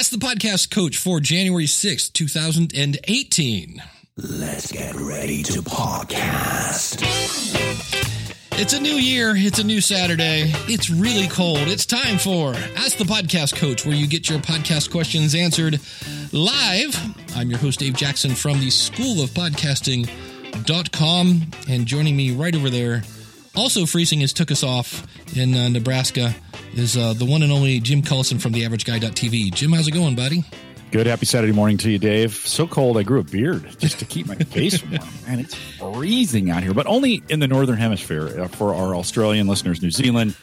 Ask the podcast coach for January 6th, 2018. Let's get ready to podcast. It's a new year. It's a new Saturday. It's really cold. It's time for Ask the Podcast Coach, where you get your podcast questions answered live. I'm your host, Dave Jackson from the School of Podcasting.com. And joining me right over there, also freezing has took us off in uh, Nebraska, is uh, the one and only Jim Collison from the AverageGuy.tv. Jim, how's it going, buddy? Good. Happy Saturday morning to you, Dave. So cold, I grew a beard just to keep my face warm. And it's freezing out here, but only in the Northern Hemisphere uh, for our Australian listeners, New Zealand,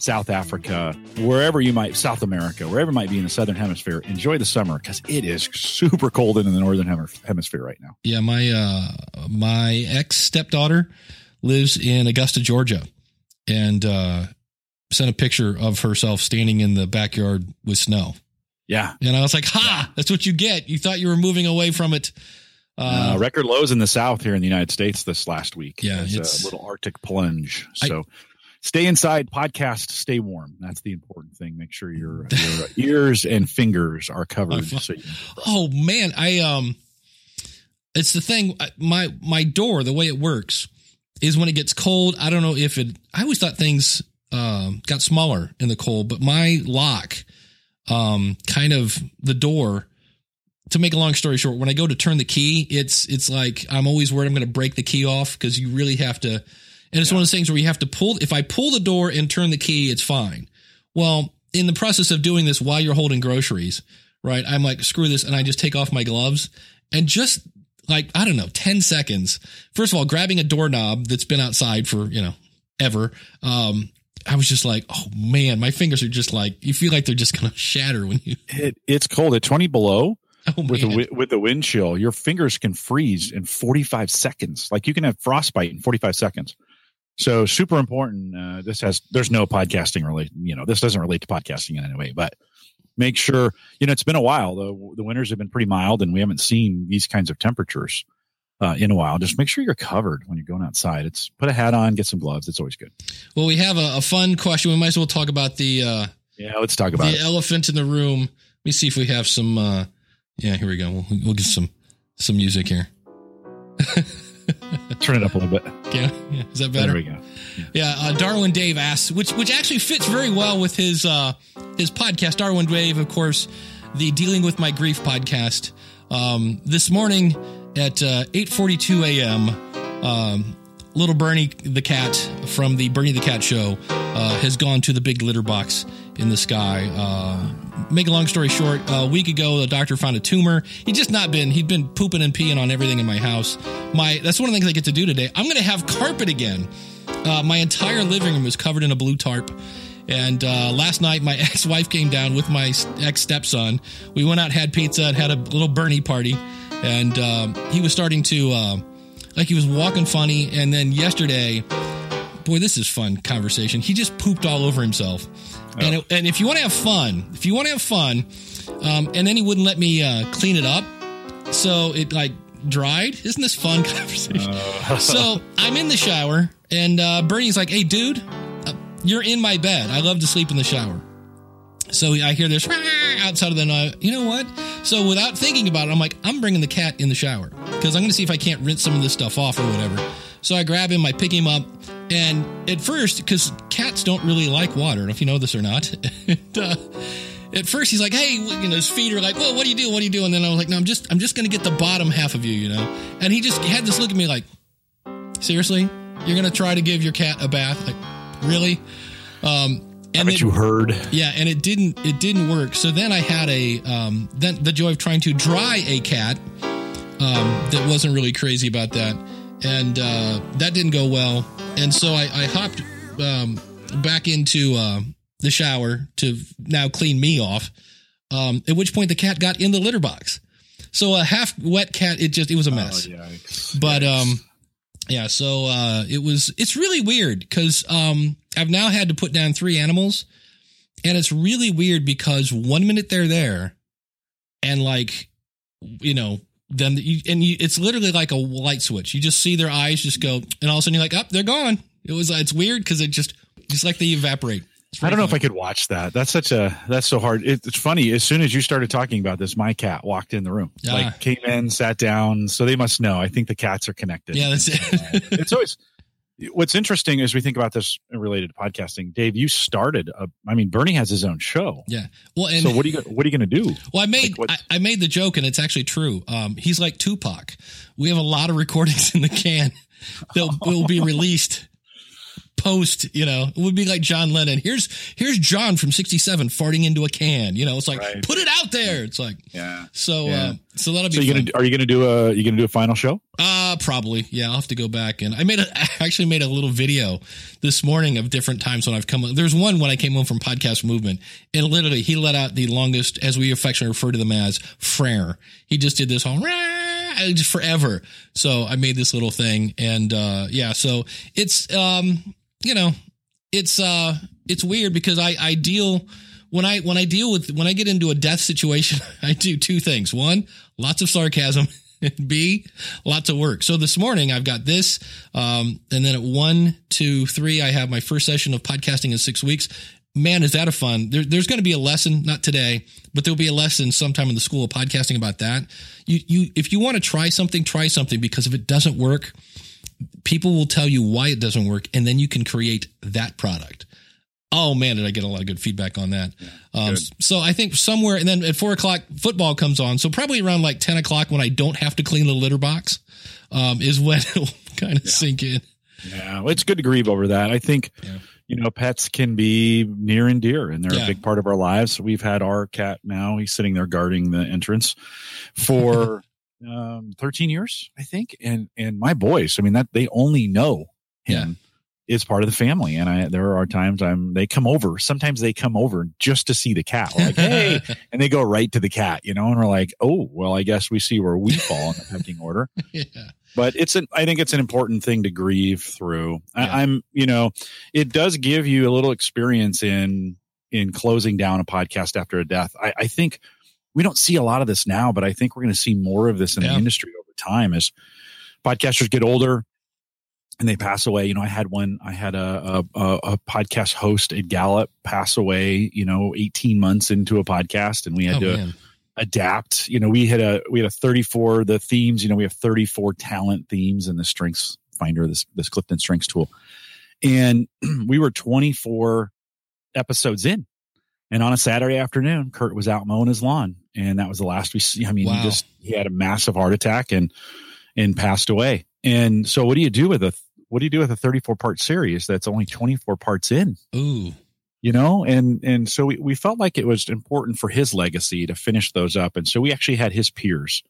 South Africa, wherever you might, South America, wherever it might be in the Southern Hemisphere. Enjoy the summer because it is super cold in the Northern Hemisphere right now. Yeah. My, uh, my ex stepdaughter lives in Augusta, Georgia. And, uh, sent a picture of herself standing in the backyard with snow. Yeah. And I was like, ha, that's what you get. You thought you were moving away from it. Uh, uh, record lows in the South here in the United States this last week. Yeah. It's a little Arctic plunge. So I, stay inside, podcast, stay warm. That's the important thing. Make sure your, your ears and fingers are covered. So oh man. I, um, it's the thing. My, my door, the way it works is when it gets cold. I don't know if it, I always thought things, uh, got smaller in the cold, but my lock, um, kind of the door. To make a long story short, when I go to turn the key, it's it's like I'm always worried I'm going to break the key off because you really have to. And it's yeah. one of those things where you have to pull. If I pull the door and turn the key, it's fine. Well, in the process of doing this while you're holding groceries, right? I'm like, screw this, and I just take off my gloves and just like I don't know, ten seconds. First of all, grabbing a doorknob that's been outside for you know ever, um, I was just like, oh man, my fingers are just like you feel like they're just gonna shatter when you. It, it's cold at twenty below. Oh, with the with the wind chill, your fingers can freeze in forty five seconds. Like you can have frostbite in forty five seconds. So super important. Uh, this has there's no podcasting relate. You know this doesn't relate to podcasting in any way, but make sure you know it's been a while. The the winters have been pretty mild, and we haven't seen these kinds of temperatures uh, in a while. Just make sure you're covered when you're going outside. It's put a hat on, get some gloves. It's always good. Well, we have a, a fun question. We might as well talk about the uh, yeah. Let's talk about the it. elephant in the room. Let me see if we have some. Uh, yeah, here we go. We'll, we'll get some some music here. Turn it up a little bit. Yeah, yeah. Is that better? There we go. Yeah, yeah uh, Darwin Dave asks, which which actually fits very well with his uh, his podcast. Darwin Dave, of course, the Dealing with My Grief podcast. Um, this morning at uh, 8:42 a.m. Um, little Bernie the cat from the Bernie the Cat show uh, has gone to the big litter box in the sky. Uh, make a long story short, a week ago the doctor found a tumor. He'd just not been. He'd been pooping and peeing on everything in my house. My that's one of the things I get to do today. I'm going to have carpet again. Uh, my entire living room is covered in a blue tarp. And uh, last night, my ex-wife came down with my ex-stepson. We went out, had pizza, and had a little Bernie party and um, he was starting to uh, like he was walking funny. And then yesterday, boy, this is fun conversation. He just pooped all over himself. Oh. And it, and if you want to have fun, if you want to have fun, um, and then he wouldn't let me uh, clean it up, so it like dried. Isn't this fun conversation? Uh. so I'm in the shower, and uh, Bernie's like, "Hey, dude, uh, you're in my bed. I love to sleep in the shower." So I hear this outside of the night. You know what? So without thinking about it, I'm like, I'm bringing the cat in the shower because I'm going to see if I can't rinse some of this stuff off or whatever. So I grab him, I pick him up, and at first, because cats don't really like water, I don't know if you know this or not. and, uh, at first, he's like, "Hey," you know, his feet are like, "Well, what do you do? What do you do?" And then I was like, "No, I'm just, I'm just going to get the bottom half of you, you know." And he just had this look at me like, "Seriously, you're going to try to give your cat a bath? Like, really?" Um, and it, you heard. Yeah, and it didn't it didn't work. So then I had a um, then the joy of trying to dry a cat um, that wasn't really crazy about that, and uh, that didn't go well. And so I, I hopped um, back into uh, the shower to now clean me off. Um, at which point the cat got in the litter box. So a half wet cat, it just it was a mess. Oh, but um, yeah, so uh, it was. It's really weird because um, I've now had to put down three animals, and it's really weird because one minute they're there, and like, you know, then you, and you, it's literally like a light switch. You just see their eyes just go, and all of a sudden you're like, up, oh, they're gone. It was. Like, it's weird because it just just like they evaporate. I don't know if I could watch that. That's such a that's so hard. It, it's funny. As soon as you started talking about this, my cat walked in the room, Ah. like came in, sat down. So they must know. I think the cats are connected. Yeah, that's it. it's always what's interesting as we think about this related to podcasting. Dave, you started. A, I mean, Bernie has his own show. yeah. Well, and so what are you what are you going to do? Well, I made Like I, I made the joke, and it's actually true. Um, he's like Tupac. We have a lot of recordings in the can that will be released post. You know, it would be like John Lennon. Here's here's John from '67 farting into a can. You know, it's like Right. put it out there. It's like Yeah. so. Yeah. Uh, so that'll be So you fun. gonna are you gonna do a you gonna do a final show? Uh, probably. Yeah, I'll have to go back and I made a, I actually made a little video this morning of different times when I've come. There's one when I came home from podcast movement and literally he let out the longest, as we affectionately refer to them as frere. He just did this whole just forever. So I made this little thing and, uh, yeah, so it's, um, you know, it's, uh, it's weird because I, I deal, when I, when I deal with, when I get into a death situation, I do two things. One, lots of sarcasm. B, lots of work. So this morning I've got this, um, and then at one, two, three, I have my first session of podcasting in six weeks. Man, is that a fun? There, there's going to be a lesson, not today, but there'll be a lesson sometime in the school of podcasting about that. You, you, if you want to try something, try something because if it doesn't work, people will tell you why it doesn't work, and then you can create that product. Oh man, did I get a lot of good feedback on that? um, so I think somewhere, and then at four o'clock, football comes on. So probably around like ten o'clock, when I don't have to clean the litter box, um, is when it'll kind of sink in. Yeah, well, it's good to grieve over that. I think, Yeah. you know, pets can be near and dear, and they're Yeah. a big part of our lives. We've had our cat now; he's sitting there guarding the entrance for um, 13 years, I think. And and my boys, I mean, that they only know him is part of the family. And I there are times I'm they come over. Sometimes they come over just to see the cat. We're like, hey, and they go right to the cat, you know, and we're like, oh, well, I guess we see where we fall in the pecking order yeah, but it's an i think it's an important thing to grieve through Yeah. I, i'm you know it does give you a little experience in in closing down a podcast after a death i, I think we don't see a lot of this now but i think we're going to see more of this in Yeah. the industry over time as podcasters get older and they pass away you know i had one i had a a, a a podcast host at gallup pass away you know 18 months into a podcast and we had oh to man, adapt. You know, we had a we had a 34 the themes, you know, we have 34 talent themes in the strengths finder, this this Clifton strengths tool. And we were 24 episodes in. And on a Saturday afternoon, Kurt was out mowing his lawn. And that was the last we see. I mean, Wow. he just he had a massive heart attack and and passed away. And so what do you do with a what do you do with a 34 part series that's only 24 parts in? ooh, you know and and so we, we felt like it was important for his legacy to finish those up and so we actually had his peers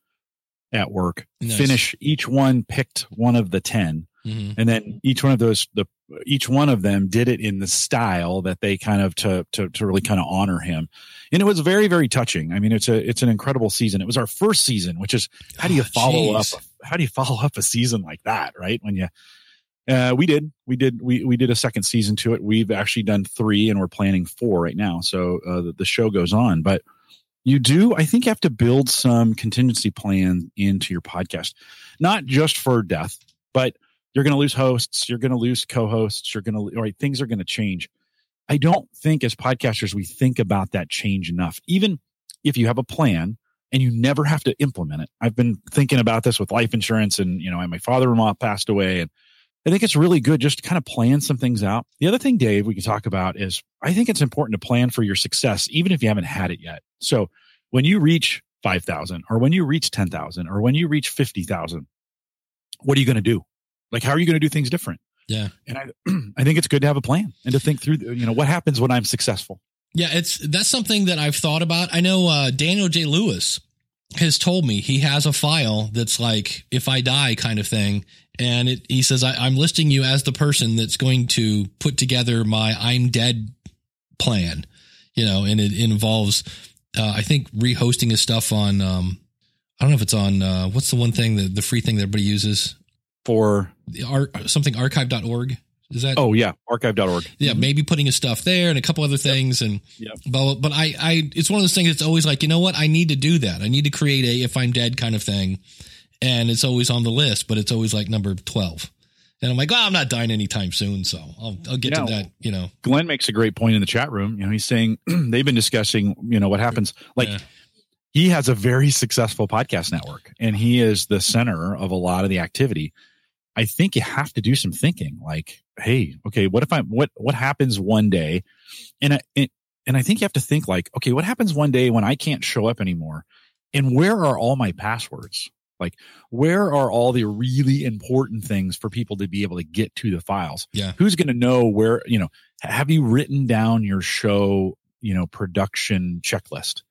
at work Nice. finish each one picked one of the 10 Mhm. and then each one of those the each one of them did it in the style that they kind of to to, to really kind of honor him. And it was very very touching. I mean it's a it's an incredible season. It was our first season which is how do you Ah, follow jeez. up how do you follow up a season like that right? When you uh, we did, we did, we we did a second season to it. We've actually done three, and we're planning four right now. So uh, the, the show goes on, but you do, I think, you have to build some contingency plan into your podcast, not just for death, but you're going to lose hosts, you're going to lose co-hosts, you're going to, right? Things are going to change. I don't think as podcasters we think about that change enough. Even if you have a plan and you never have to implement it. I've been thinking about this with life insurance, and you know, my father-in-law passed away, and I think it's really good just to kind of plan some things out. The other thing, Dave, we can talk about is I think it's important to plan for your success, even if you haven't had it yet. So when you reach 5,000 or when you reach 10,000 or when you reach 50,000, what are you going to do? Like, how are you going to do things different? Yeah. And I, I think it's good to have a plan and to think through, you know, what happens when I'm successful? Yeah, it's that's something that I've thought about. I know uh, Daniel J. Lewis has told me he has a file that's like if I die kind of thing, and it, he says I, I'm listing you as the person that's going to put together my I'm dead plan. You know, and it, involves uh, I think rehosting his stuff on um, I don't know if it's on uh, what's the one thing that the free thing that everybody uses For, the ar- something archive.org is that oh, yeah, archive.org. yeah, mm-hmm. maybe putting his stuff there and a couple other things and Yep. but but I I it's one of those things that's always like, you know what? I need to do that. I need to create a if I'm dead kind of thing. And it's always on the list, but it's always like number 12. And I'm like, well, I'm not dying anytime soon, so I'll, I'll get to that. You know, Glenn makes a great point in the chat room. You know, he's saying they've been discussing, you know, what happens. Like, yeah. he has a very successful podcast network, and he is the center of a lot of the activity. I think you have to do some thinking. Like, hey, okay, what if I what what happens one day, and I, and I think you have to think like, okay, what happens one day when I can't show up anymore, and where are all my passwords? Like, where are all the really important things for people to be able to get to the files? Yeah. Who's going to know where, you know, have you written down your show, you know, production checklist?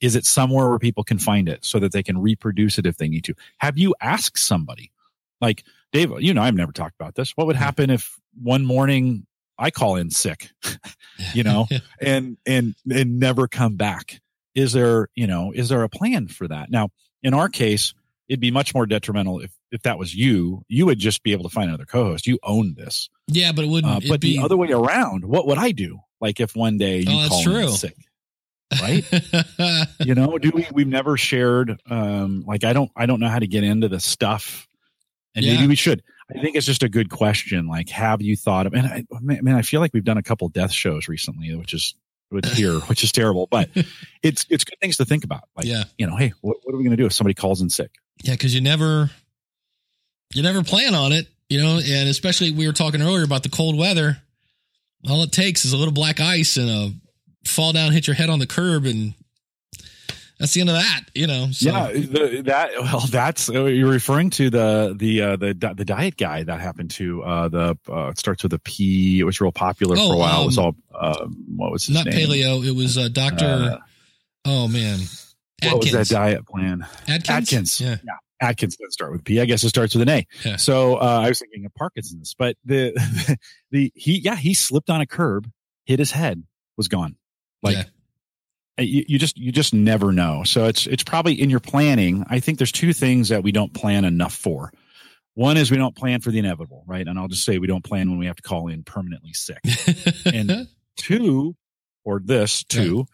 Is it somewhere where people can find it so that they can reproduce it if they need to? Have you asked somebody? Like, Dave, you know, I've never talked about this. What would happen if one morning I call in sick, you know, and, and, and never come back? Is there, you know, is there a plan for that? Now, in our case, it'd be much more detrimental if if that was you. You would just be able to find another co-host. You own this. Yeah, but it wouldn't. Uh, but be... the other way around, what would I do? Like if one day you oh, call true. sick, right? you know, do we? We've never shared. Um, like I don't. I don't know how to get into the stuff, and yeah. maybe we should. I think it's just a good question. Like, have you thought of? And I, man, I feel like we've done a couple death shows recently, which is here, which is terrible. But it's it's good things to think about. Like, yeah. you know, hey, what, what are we going to do if somebody calls in sick? Yeah, because you never you never plan on it, you know, and especially we were talking earlier about the cold weather. All it takes is a little black ice and a fall down, hit your head on the curb, and that's the end of that, you know. So. Yeah, the, that well, that's uh, you're referring to the the uh, the the diet guy that happened to uh, the uh, it starts with a P. It was real popular oh, for a while. Um, it was um, all uh, what was his not name? paleo. It was uh, Doctor. Uh, oh man, Atkins. What was that diet plan? Atkins. Atkins. Yeah. yeah. Atkins doesn't start with P. I guess it starts with an A. Yeah. So uh, I was thinking of Parkinson's, but the the he yeah he slipped on a curb, hit his head, was gone. Like yeah. You, you just you just never know. So it's it's probably in your planning. I think there's two things that we don't plan enough for. One is we don't plan for the inevitable, right? And I'll just say we don't plan when we have to call in permanently sick. and two, or this two,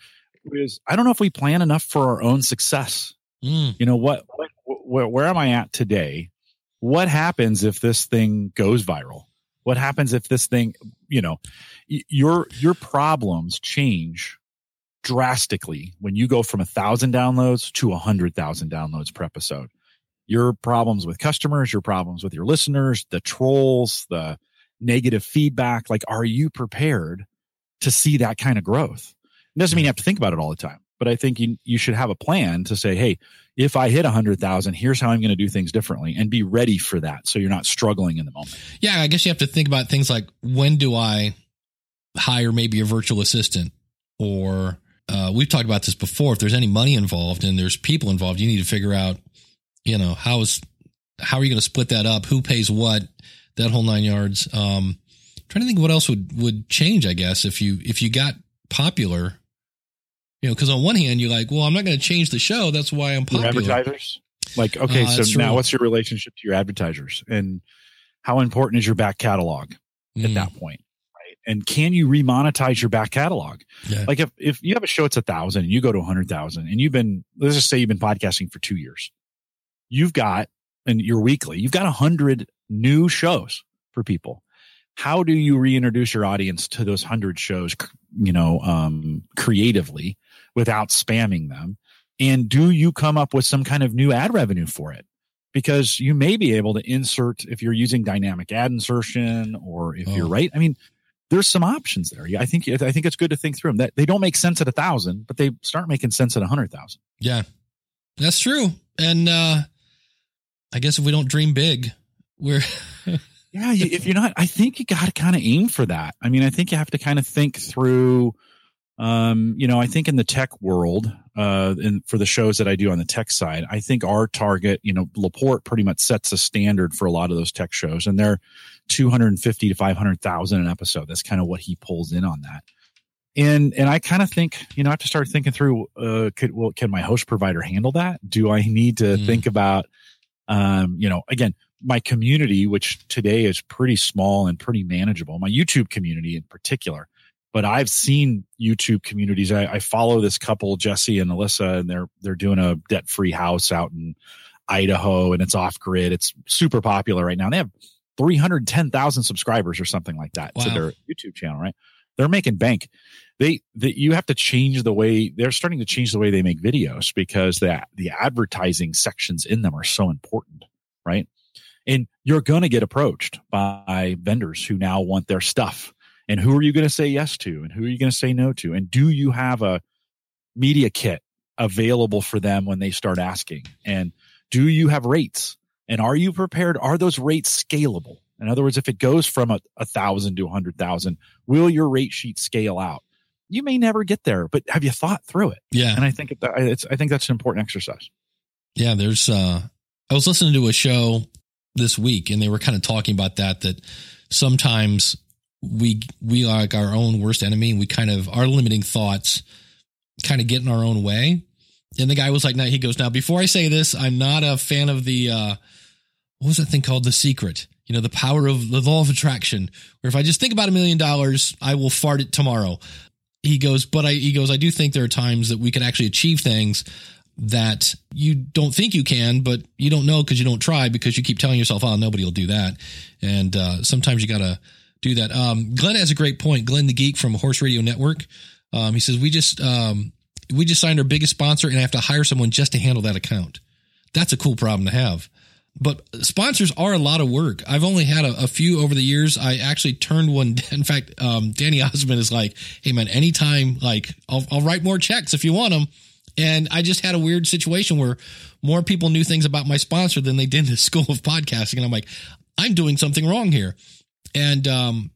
is I don't know if we plan enough for our own success. Mm. You know what, what where, where am I at today? What happens if this thing goes viral? What happens if this thing, you know, your your problems change drastically when you go from a thousand downloads to a hundred thousand downloads per episode. Your problems with customers, your problems with your listeners, the trolls, the negative feedback. Like, are you prepared to see that kind of growth? It doesn't mean you have to think about it all the time, but I think you, you should have a plan to say, Hey, if I hit a hundred thousand, here's how I'm going to do things differently and be ready for that. So you're not struggling in the moment. Yeah. I guess you have to think about things like when do I hire maybe a virtual assistant or, uh, we've talked about this before. If there's any money involved and there's people involved, you need to figure out, you know, how is, how are you going to split that up? Who pays what? That whole nine yards. Um, trying to think what else would, would change, I guess, if you, if you got popular you know, because on one hand, you're like, well, I'm not going to change the show. That's why I'm popular. Your advertisers? Like, okay, uh, so now what's your relationship to your advertisers? And how important is your back catalog mm. at that point? And can you remonetize your back catalog? Yeah. Like if, if you have a show, it's a thousand and you go to a hundred thousand and you've been, let's just say you've been podcasting for two years. You've got, and you're weekly, you've got a hundred new shows for people how do you reintroduce your audience to those hundred shows you know um, creatively without spamming them? And do you come up with some kind of new ad revenue for it? Because you may be able to insert if you're using dynamic ad insertion or if oh. you're right. I mean, there's some options there. I think I think it's good to think through them. That they don't make sense at a thousand, but they start making sense at a hundred thousand. Yeah, that's true. And uh I guess if we don't dream big, we're yeah. If you're not, I think you got to kind of aim for that. I mean, I think you have to kind of think through um, you know, I think in the tech world, uh, and for the shows that I do on the tech side, I think our target, you know, Laporte pretty much sets a standard for a lot of those tech shows, and they're 250 to 500,000 an episode. That's kind of what he pulls in on that. And, and I kind of think, you know, I have to start thinking through, uh, could, well, can my host provider handle that? Do I need to mm. think about, um, you know, again, my community, which today is pretty small and pretty manageable, my YouTube community in particular, but I've seen YouTube communities. I, I, follow this couple, Jesse and Alyssa, and they're they're doing a debt free house out in Idaho, and it's off grid. It's super popular right now. They have 310,000 subscribers or something like that Wow. to their YouTube channel, right? They're making bank. They, they you have to change the way they're starting to change the way they make videos because that the advertising sections in them are so important, right? And you're going to get approached by vendors who now want their stuff. And who are you going to say yes to and who are you going to say no to? And do you have a media kit available for them when they start asking? And do you have rates? And are you prepared? Are those rates scalable? In other words, if it goes from a, a thousand to a hundred thousand, will your rate sheet scale out? You may never get there, but have you thought through it? Yeah. And I think it, it's, I think that's an important exercise. Yeah, there's uh I was listening to a show this week and they were kind of talking about that that sometimes we we are like our own worst enemy and we kind of our limiting thoughts kind of get in our own way. And the guy was like, now he goes, now before I say this, I'm not a fan of the uh what was that thing called? The secret. You know, the power of the law of attraction. Where if I just think about a million dollars, I will fart it tomorrow. He goes, but I he goes, I do think there are times that we can actually achieve things that you don't think you can, but you don't know because you don't try because you keep telling yourself, oh, nobody will do that. And uh, sometimes you got to do that. Um, Glenn has a great point. Glenn the Geek from Horse Radio Network. Um, he says, we just, um, we just signed our biggest sponsor and I have to hire someone just to handle that account. That's a cool problem to have. But sponsors are a lot of work. I've only had a, a few over the years. I actually turned one. In fact, um, Danny Ozment is like, "Hey man, anytime, like, I'll, I'll write more checks if you want them." And I just had a weird situation where more people knew things about my sponsor than they did the school of podcasting, and I'm like, I'm doing something wrong here. And um,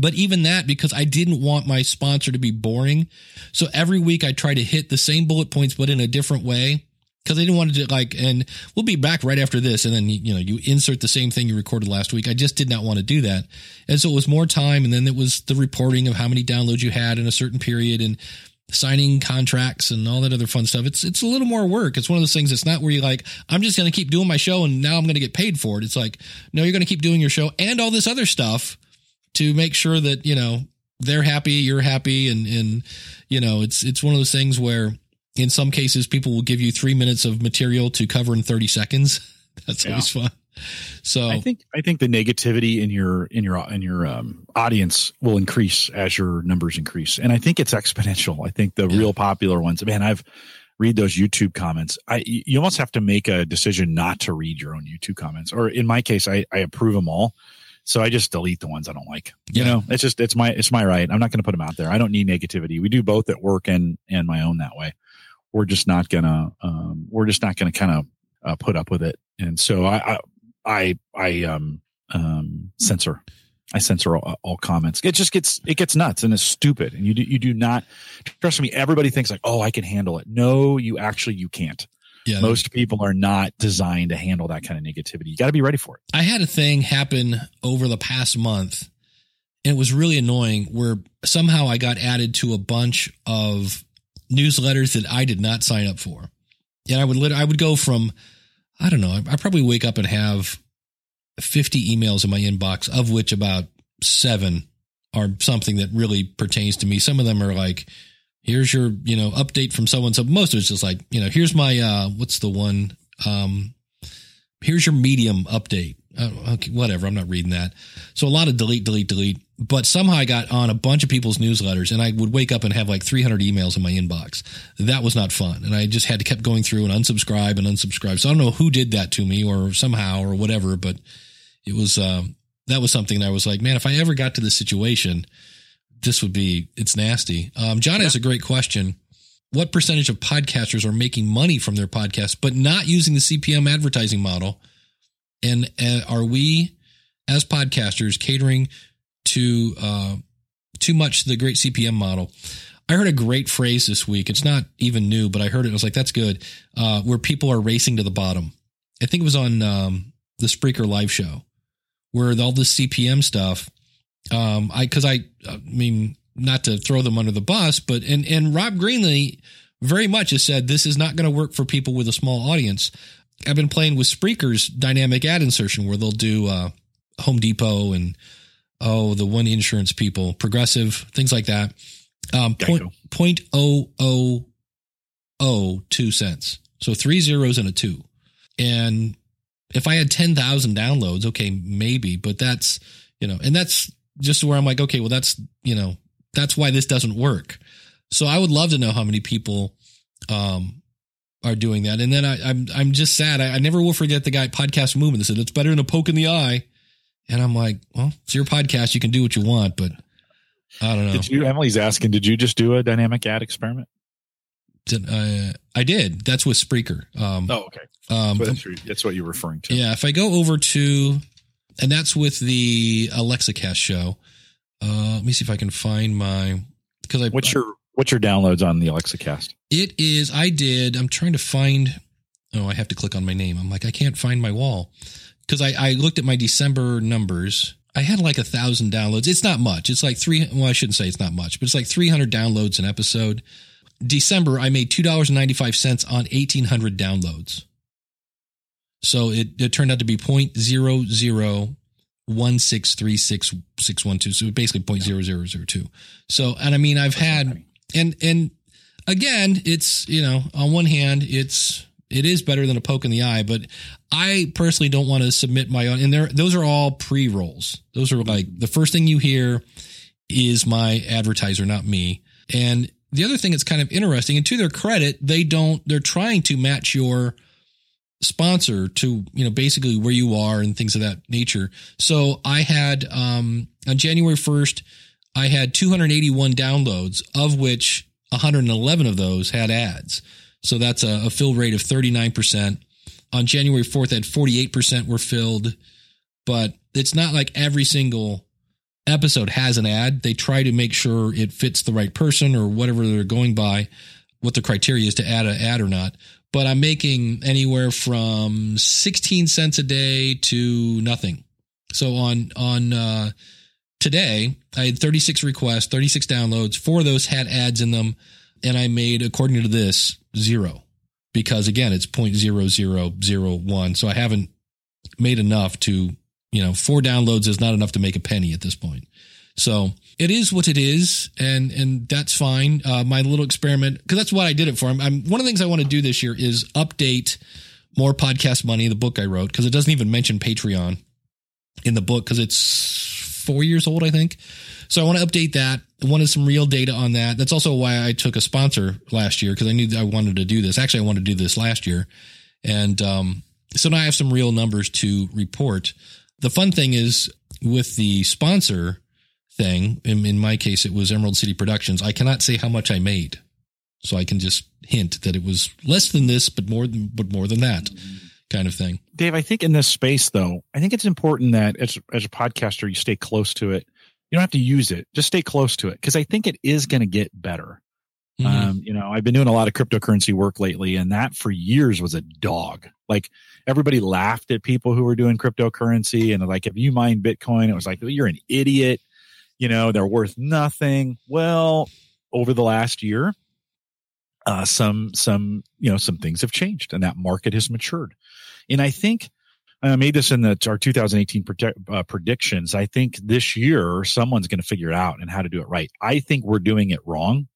but even that, because I didn't want my sponsor to be boring, so every week I try to hit the same bullet points but in a different way because I didn't want to do like, and we'll be back right after this. And then, you know, you insert the same thing you recorded last week. I just did not want to do that. And so it was more time. And then it was the reporting of how many downloads you had in a certain period and signing contracts and all that other fun stuff. It's, it's a little more work. It's one of those things. It's not where you like, I'm just going to keep doing my show and now I'm going to get paid for it. It's like, no, you're going to keep doing your show and all this other stuff to make sure that, you know, they're happy, you're happy. And, and, you know, it's, it's one of those things where, in some cases, people will give you three minutes of material to cover in 30 seconds. That's Yeah. always fun. So I think I think the negativity in your in your in your um, audience will increase as your numbers increase, and I think it's exponential. I think the Yeah. real popular ones, man, I've read those YouTube comments. I you almost have to make a decision not to read your own YouTube comments, or in my case, I I approve them all. So I just delete the ones I don't like. You Yeah. know, it's just it's my it's my right. I'm not going to put them out there. I don't need negativity. We do both at work and and my own that way. We're just not gonna um, we're just not gonna kind of uh, put up with it. And so I I I, I um um censor. I censor all, all comments. It just gets it gets nuts and it's stupid. And you do you do not trust me. Everybody thinks like, oh, I can handle it. No, you actually you can't. yeah, Most people are not designed to handle that kind of negativity. You got to be ready for it. I had a thing happen over the past month, and it was really annoying. Where somehow I got added to a bunch of newsletters that I did not sign up for, and I would lit- I would go from I don't know. I, probably wake up and have fifty emails in my inbox, of which about seven are something that really pertains to me. Some of them are like. Here's your, you know, update from someone. So most of it's just like, you know, here's my, uh, what's the one? Um, here's your medium update. Uh, okay, whatever. I'm not reading that. So a lot of delete, delete, delete. But somehow I got on a bunch of people's newsletters and I would wake up and have like 300 emails in my inbox. That was not fun. And I just had to keep going through and unsubscribe and unsubscribe. So I don't know who did that to me or somehow or whatever, but it was, um, that was something that I was like, man, if I ever got to this situation, this would be, it's nasty. Um, John has a great question what percentage of podcasters are making money from their podcast but not using the CPM advertising model? And uh, are we as podcasters catering to uh, too much the great CPM model? I heard a great phrase this week. It's not even new, but I heard it. I was like, that's good. Uh, where people are racing to the bottom. I think it was on um, the Spreaker live show where all this CPM stuff. Um, I, cause I, I mean, not to throw them under the bus, but and and Rob Greenlee very much has said this is not going to work for people with a small audience. I've been playing with Spreaker's dynamic ad insertion where they'll do uh, Home Depot and oh the one insurance people, Progressive things like that. Um, point point oh oh oh two cents, so three zeros and a two, and if I had 10,000 downloads, okay, maybe, but that's, you know, and that's just where I'm like, okay, well, that's, you know, that's why this doesn't work. So I would love to know how many people, um, are doing that. And then I, am I'm, I'm just sad. I, I, never will forget the guy podcast movement that said it's better than a poke in the eye. And I'm like, well, it's your podcast. You can do what you want, but I don't know. Did you, Emily's asking, did you just do a dynamic ad experiment? Did, uh, I did. That's with Spreaker. Um, oh, okay. Um, that's, that's, what you're referring to. Yeah. If I go over to, and that's with the Alexa Cast show. Uh, let me see if I can find my, because I, what's your, what's your downloads on the Alexa Cast? It is, I did, I'm trying to find, oh, I have to click on my name. I'm like, I can't find my wall because I, I looked at my December numbers. I had like a thousand downloads. It's not much. It's like three. Well, I shouldn't say it's not much, but it's like 300 downloads an episode. December, I made $2.95 on 1800 downloads. So it, it turned out to be point zero zero one six three six six one two. So basically point zero zero zero two. So, and I mean, I've had, and, and again, it's, you know, on one hand, it's, it is better than a poke in the eye, but I personally don't want to submit my own. And there, those are all pre rolls. Those are like the first thing you hear is my advertiser, not me. And the other thing that's kind of interesting, and to their credit, they don't, they're trying to match your sponsor to, you know, basically where you are and things of that nature. So I had, um, on January 1st, I had 281 downloads, of which 111 of those had ads. So that's a, a fill rate of 39%. On January 4th, at 48% were filled, but it's not like every single episode has an ad. They try to make sure it fits the right person or whatever they're going by, what the criteria is to add an ad or not. But I'm making anywhere from 16 cents a day to nothing. So on, on, uh, today I had 36 requests, 36 downloads. Four of those had ads in them. And I made, according to this, zero because again, it's 0.0001. So I haven't made enough to, you know, four downloads is not enough to make a penny at this point. So it is what it is, and and that's fine. Uh, my little experiment, because that's what I did it for. I'm, I'm one of the things I want to do this year is update more podcast money, the book I wrote, because it doesn't even mention Patreon in the book because it's four years old, I think. So I want to update that. Wanted some real data on that. That's also why I took a sponsor last year because I knew I wanted to do this. Actually, I wanted to do this last year. And um, so now I have some real numbers to report. The fun thing is with the sponsor thing, in, in my case, it was Emerald City Productions. I cannot say how much I made. So I can just hint that it was less than this, but more than, but more than that kind of thing. Dave, I think in this space though, I think it's important that as, as a podcaster, you stay close to it you don't have to use it. Just stay close to it because I think it is going to get better. Mm-hmm. Um, you know, I've been doing a lot of cryptocurrency work lately, and that for years was a dog. Like everybody laughed at people who were doing cryptocurrency, and like if you mine Bitcoin, it was like you're an idiot. You know, they're worth nothing. Well, over the last year, uh, some some you know some things have changed, and that market has matured. And I think I made this in the, our 2018 predict, uh, predictions. I think this year someone's going to figure it out and how to do it right. I think we're doing it wrong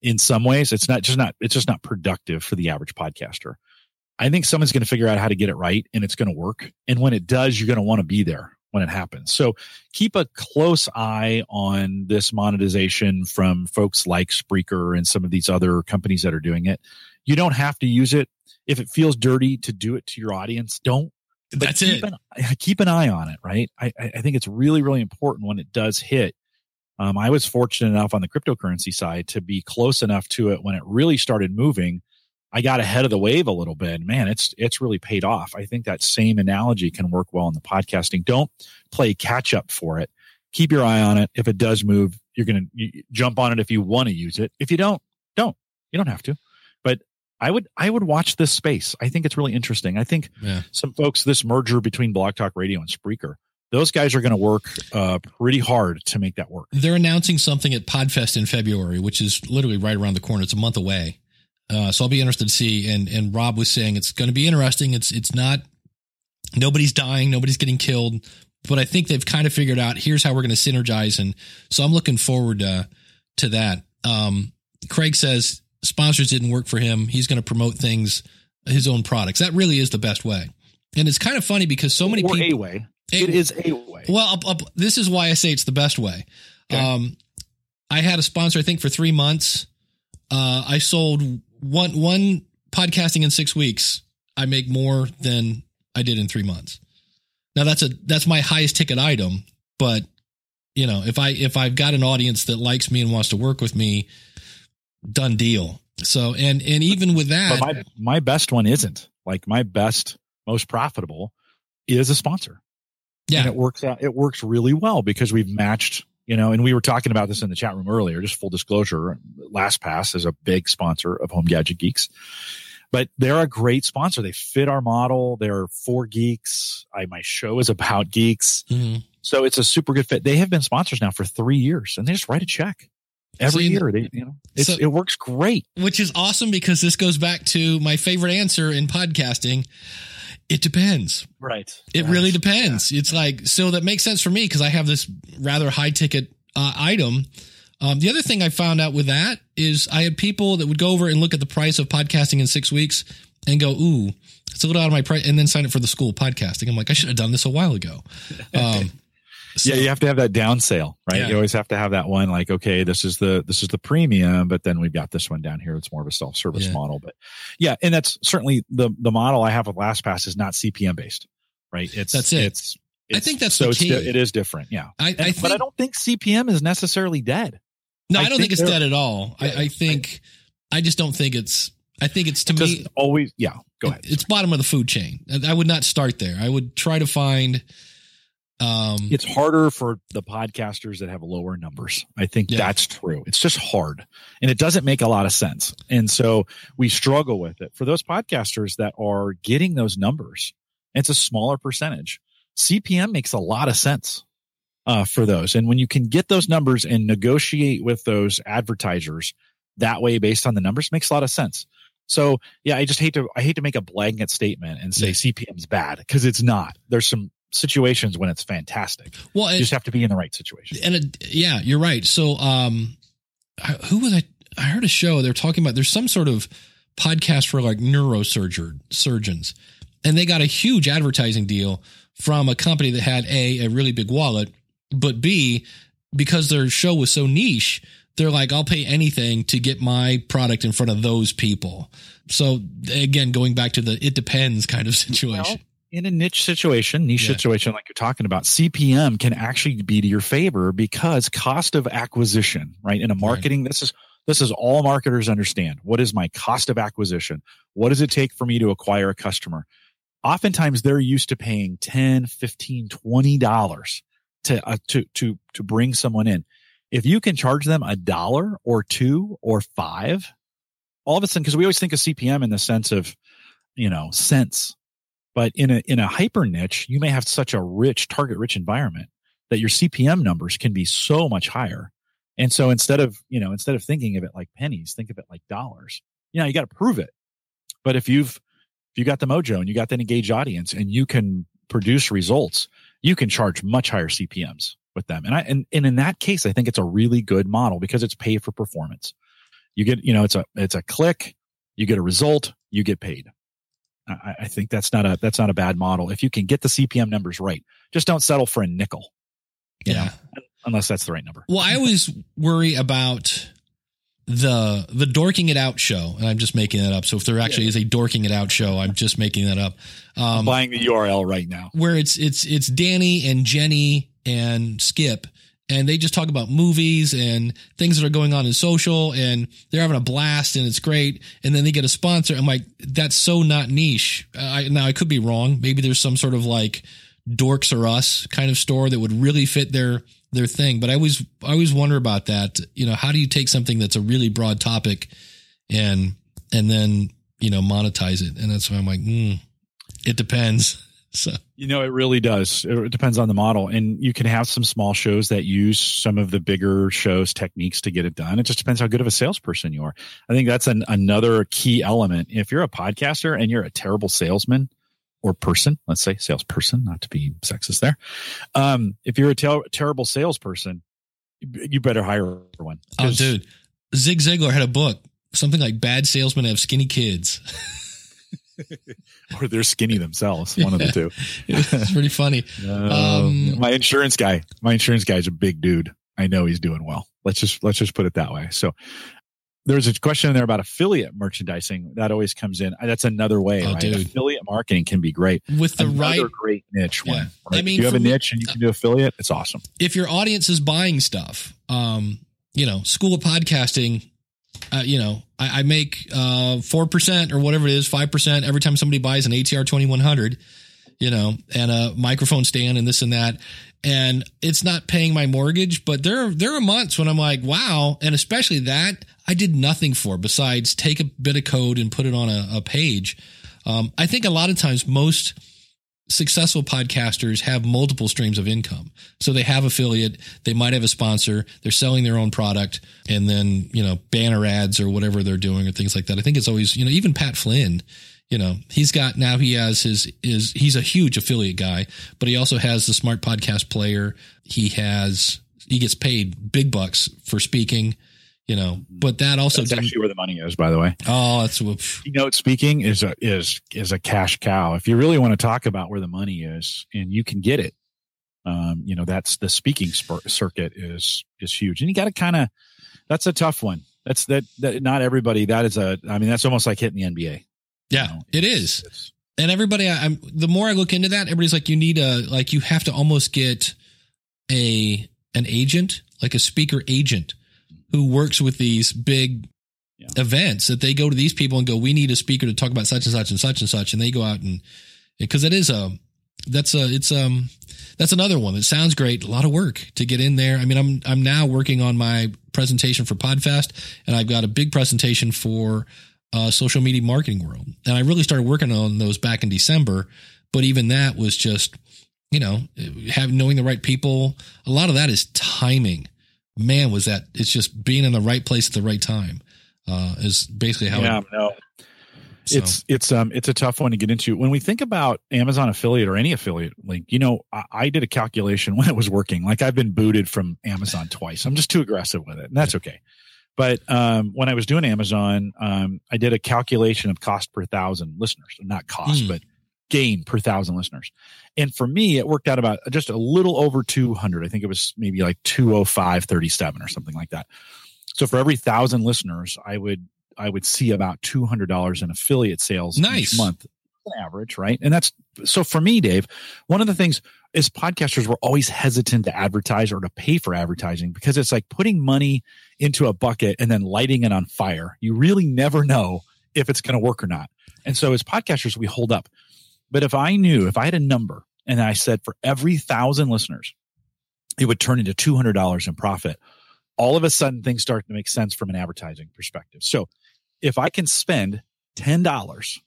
in some ways. It's not just not, it's just not productive for the average podcaster. I think someone's going to figure out how to get it right and it's going to work. And when it does, you're going to want to be there when it happens. So keep a close eye on this monetization from folks like Spreaker and some of these other companies that are doing it. You don't have to use it. If it feels dirty to do it to your audience, don't but That's keep it. An, keep an eye on it, right? I, I think it's really, really important when it does hit. Um, I was fortunate enough on the cryptocurrency side to be close enough to it when it really started moving. I got ahead of the wave a little bit. Man, it's it's really paid off. I think that same analogy can work well in the podcasting. Don't play catch up for it. Keep your eye on it. If it does move, you're going to jump on it if you want to use it. If you don't, don't. You don't have to. I would I would watch this space. I think it's really interesting. I think yeah. some folks this merger between Blog Talk Radio and Spreaker, those guys are going to work uh, pretty hard to make that work. They're announcing something at Podfest in February, which is literally right around the corner. It's a month away. Uh, so I'll be interested to see. And and Rob was saying it's going to be interesting. It's it's not nobody's dying, nobody's getting killed, but I think they've kind of figured out here's how we're going to synergize. And so I'm looking forward uh, to that. Um, Craig says sponsors didn't work for him. He's going to promote things, his own products. That really is the best way. and it's kind of funny because so many or people a way. it is a way. Well, this is why I say it's the best way. Okay. Um, I had a sponsor, I think, for three months. Uh, I sold one one podcasting in six weeks. I make more than I did in three months. Now that's a that's my highest ticket item, but you know if I if I've got an audience that likes me and wants to work with me, done deal. So and and even with that, but my my best one isn't like my best most profitable is a sponsor. Yeah, and it works out. It works really well because we've matched you know, and we were talking about this in the chat room earlier. Just full disclosure, LastPass is a big sponsor of Home Gadget Geeks, but they're a great sponsor. They fit our model. They're for geeks. I, my show is about geeks. Mm-hmm. So it's a super good fit. They have been sponsors now for three years and they just write a check every so, year. They, you know, so, it works great. Which is awesome because this goes back to my favorite answer in podcasting. It depends. Right. It right. really depends. Yeah. It's like, so that makes sense for me because I have this rather high ticket uh, item. Um, the other thing I found out with that is I had people that would go over and look at the price of podcasting in six weeks and go, ooh, it's a little out of my price, and then sign up for the school podcasting. I'm like, I should have done this a while ago. Um, so, yeah, you have to have that down sale, right? Yeah. You always have to have that one like, okay, this is the this is the premium, but then we've got this one down here. It's more of a self service yeah. model, but yeah, and that's certainly the the model I have with LastPass is not CPM based, right? It's that's it. It's, it's I think that's so the key. It's, different, yeah. I, and, I think, but I don't think CPM is necessarily dead. No, I, I don't think, think it's dead at all. I, I think I, I just don't think it's I think it's to me always yeah. Go ahead. It's bottom of the food chain. I would not start there. I would try to find um, it's harder for the podcasters that have lower numbers. I think yeah. that's true. It's just hard and it doesn't make a lot of sense. And so we struggle with it for those podcasters that are getting those numbers. It's a smaller percentage. CPM makes a lot of sense uh, for those. And when you can get those numbers and negotiate with those advertisers that way based on the numbers makes a lot of sense. So yeah, I just hate to I hate to make a blanket statement and say yeah. CPM's bad because it's not. There's some situations when it's fantastic. Well, you just have to be in the right situation. And it, yeah, you're right. So, um, who was I? I heard a show. They're talking about there's some sort of podcast for like neurosurgeon surgeons, and they got a huge advertising deal from a company that had a a really big wallet, but b because their show was so niche, they're like, I'll pay anything to get my product in front of those people. So again, going back to the it depends kind of situation. In a niche situation, niche yeah. situation like you're talking about, CPM can actually be to your favor because cost of acquisition, right? In a marketing, right. this is this is all marketers understand. What is my cost of acquisition? What does it take for me to acquire a customer? Oftentimes they're used to paying 10, 15, 20 dollars to uh, to to to bring someone in. If you can charge them a dollar or two or five, all of a sudden because we always think of CPM in the sense of, you know, cents but in a in a hyper niche, you may have such a rich target rich environment that your CPM numbers can be so much higher. And so instead of, you know, instead of thinking of it like pennies, think of it like dollars. You know, you got to prove it. But if you've if you got the mojo and you got the engaged audience and you can produce results, you can charge much higher CPMs with them. And I and, and in that case, I think it's a really good model because it's pay for performance. You get, you know, it's a it's a click, you get a result, you get paid. I, I, think that's not a that's not a bad model. If you can get the CPM numbers right, just don't settle for a nickel. yeah, know, unless that's the right number. Well, I always worry about the the dorking it out show, and I'm just making that up. So if there actually yeah. is a dorking it out show, I'm just making that up. Um, I'm buying the URL right now, where it's it's it's Danny and Jenny and Skip and they just talk about movies and things that are going on in social and they're having a blast and it's great. And then they get a sponsor. I'm like, that's so not niche. I, now I could be wrong. Maybe there's some sort of like dorks or us kind of store that would really fit their, their thing. But I always, I always wonder about that. You know, how do you take something that's a really broad topic and, and then, you know, monetize it? And that's why I'm like, mm, it depends. So you know, it really does. It depends on the model, and you can have some small shows that use some of the bigger shows techniques to get it done. It just depends how good of a salesperson you are. I think that's an, another key element. If you're a podcaster and you're a terrible salesman or person, let's say salesperson, not to be sexist there. Um, if you're a ter- terrible salesperson, you better hire one. Oh, dude, Zig Ziglar had a book, something like "Bad Salesmen Have Skinny Kids." or they're skinny themselves. One of the two. it's pretty funny. Uh, um, my insurance guy, my insurance guy is a big dude. I know he's doing well. Let's just let's just put it that way. So there's a question in there about affiliate merchandising that always comes in. That's another way. Oh, right? Affiliate marketing can be great with the another right great niche yeah. one. Right? I mean, if you have a niche and you can do affiliate, it's awesome. If your audience is buying stuff, um, you know, School of Podcasting, uh, you know, I, I make uh, four uh, percent or whatever it is, five percent every time somebody buys an ATR twenty one hundred you know, and a microphone stand and this and that and it's not paying my mortgage, but there are, there are months when I'm like, wow. And especially that I did nothing for besides take a bit of code and put it on a, a page. Um, I think a lot of times most successful podcasters have multiple streams of income. So they have affiliate, they might have a sponsor, they're selling their own product and then, you know, banner ads or whatever they're doing or things like that. I think it's always, you know, even Pat Flynn, you know, he's got now he has his is he's a huge affiliate guy, but he also has the smart podcast player. He has he gets paid big bucks for speaking, you know, but that also that's actually where the money is, by the way. Oh, that's keynote speaking is a is is a cash cow. If you really want to talk about where the money is, and you can get it, um, you know, that's the speaking circuit is is huge, and you got to kind of that's a tough one. That's that that not everybody. That is a. I mean, that's almost like hitting the NBA. Yeah, you know, it is. And everybody, I, am the more I look into that, everybody's like, you need a like, you have to almost get a an agent, like a speaker agent, who works with these big yeah. events that they go to these people and go, we need a speaker to talk about such and such and such and such, and they go out and because it is a that's a it's um that's another one that sounds great. A lot of work to get in there. I mean, I'm I'm now working on my presentation for Podfest, and I've got a big presentation for uh, social media marketing world. And I really started working on those back in December. But even that was just, you know, having knowing the right people. A lot of that is timing. Man, was that it's just being in the right place at the right time. Uh, is basically how. Yeah, it, no. So. It's it's um it's a tough one to get into. When we think about Amazon affiliate or any affiliate link, you know, I, I, did a calculation when it was working. Like I've been booted from Amazon twice. I'm just too aggressive with it, and that's okay. But um, when I was doing Amazon, um, I did a calculation of cost per thousand listeners, not cost, mm. but gain per thousand listeners. And for me, it worked out about just a little over 200. I think it was maybe like 205, 37 or something like that. So for every thousand listeners, I would I would see about two hundred dollars in affiliate sales nice. each month, average, right? And that's so for me, Dave. One of the things is podcasters were always hesitant to advertise or to pay for advertising because it's like putting money into a bucket and then lighting it on fire. You really never know if it's going to work or not. And so as podcasters, we hold up. But if I knew, if I had a number and I said for every thousand listeners, it would turn into $200 in profit, all of a sudden things start to make sense from an advertising perspective. So if I can spend $10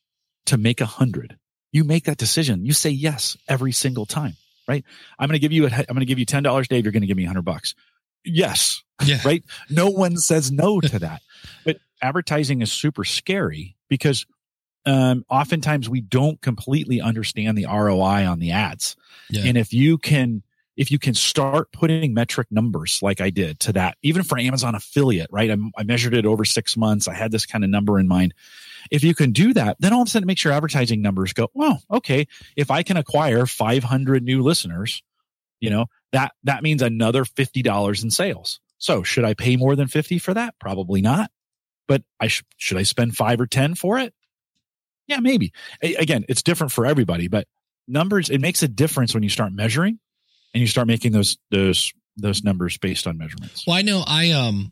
to make a hundred, you make that decision. You say yes every single time, right? I'm going to give you, a, I'm going to give you $10, Dave. You're going to give me a hundred bucks. Yes. Yeah. Right. No one says no to that. but advertising is super scary because um, oftentimes we don't completely understand the ROI on the ads. Yeah. And if you can, if you can start putting metric numbers like I did to that, even for Amazon affiliate, right? I, I measured it over six months. I had this kind of number in mind. If you can do that, then all of a sudden it makes your advertising numbers go, well, okay. If I can acquire 500 new listeners, you know, that, that means another $50 in sales. So should I pay more than 50 for that? Probably not. But I sh- should I spend five or 10 for it? Yeah, maybe. A- again, it's different for everybody, but numbers, it makes a difference when you start measuring and you start making those, those, those numbers based on measurements. Well, I know I, um,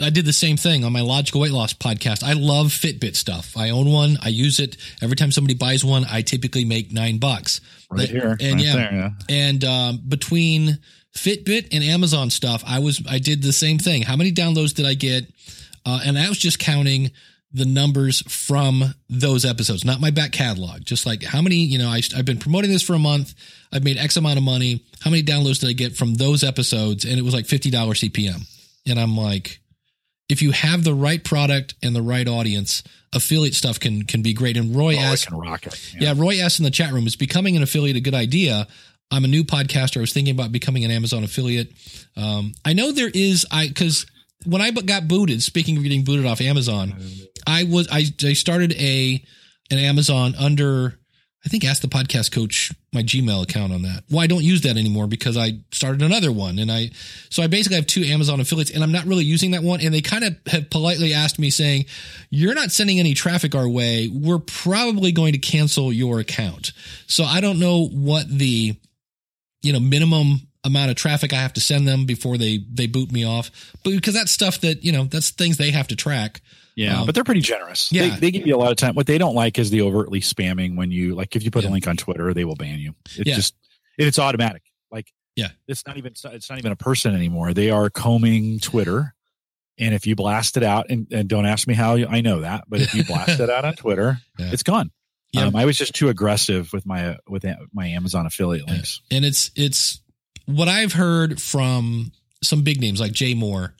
I did the same thing on my logical weight loss podcast. I love Fitbit stuff. I own one. I use it every time somebody buys one. I typically make nine bucks. Right here, and right yeah, there, yeah, and um, between Fitbit and Amazon stuff, I was I did the same thing. How many downloads did I get? Uh, and I was just counting the numbers from those episodes, not my back catalog. Just like how many, you know, I, I've been promoting this for a month. I've made X amount of money. How many downloads did I get from those episodes? And it was like fifty dollars CPM. And I'm like, if you have the right product and the right audience, affiliate stuff can can be great. And Roy oh, asked, can rock it. Yeah. yeah, Roy asked in the chat room, is becoming an affiliate a good idea? I'm a new podcaster. I was thinking about becoming an Amazon affiliate. Um, I know there is, I because when I got booted, speaking of getting booted off Amazon, I was I, I started a an Amazon under I think ask the podcast coach my Gmail account on that. Well, I don't use that anymore because I started another one and I, so I basically have two Amazon affiliates and I'm not really using that one. And they kind of have politely asked me saying, you're not sending any traffic our way. We're probably going to cancel your account. So I don't know what the, you know, minimum amount of traffic I have to send them before they, they boot me off. But because that's stuff that, you know, that's things they have to track. Yeah, um, but they're pretty generous. Yeah. They, they, give you a lot of time. What they don't like is the overtly spamming when you like if you put yeah. a link on Twitter, they will ban you. It's yeah. just it's automatic. Like yeah, it's not even it's not even a person anymore. They are combing Twitter. And if you blast it out, and, and don't ask me how I know that, but if you blast it out on Twitter, yeah. it's gone. Yeah. Um, I was just too aggressive with my with my Amazon affiliate links, and it's it's what I've heard from some big names like Jay Moore